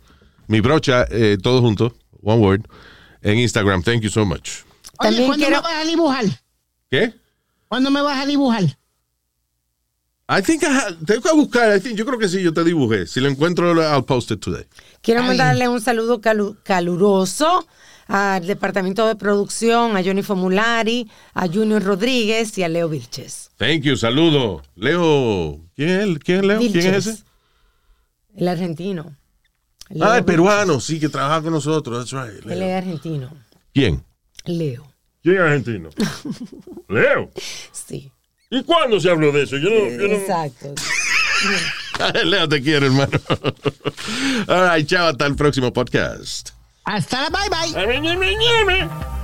mi brocha, eh, todo junto, one word, en Instagram. Thank you so much.
Oye,
También
¿cuándo
quiero-
me vas a dibujar?
¿Qué?
¿Cuándo me vas a dibujar?
I think I ha- tengo que buscar. I think, yo creo que sí, yo te dibujé. Si lo encuentro, I'll post it today.
Quiero
Ay.
mandarle un saludo calu- caluroso al departamento de producción, a Johnny Formulari, a Junior Rodríguez y a Leo Vilches.
Thank you, saludo. Leo, ¿quién es, él? ¿Quién es Leo? ¿Quién es ese?
El argentino. Leo
Ah, el peruano, sí, que trabaja con nosotros. That's right.
Él es argentino.
¿Quién?
Leo.
¿Quién es argentino? Leo.
Sí.
¿Y cuándo se habló de eso? Yo no, yo no-
Exacto.
Leo, te quiero, hermano. All right, chao, hasta el próximo podcast.
Hasta la bye bye.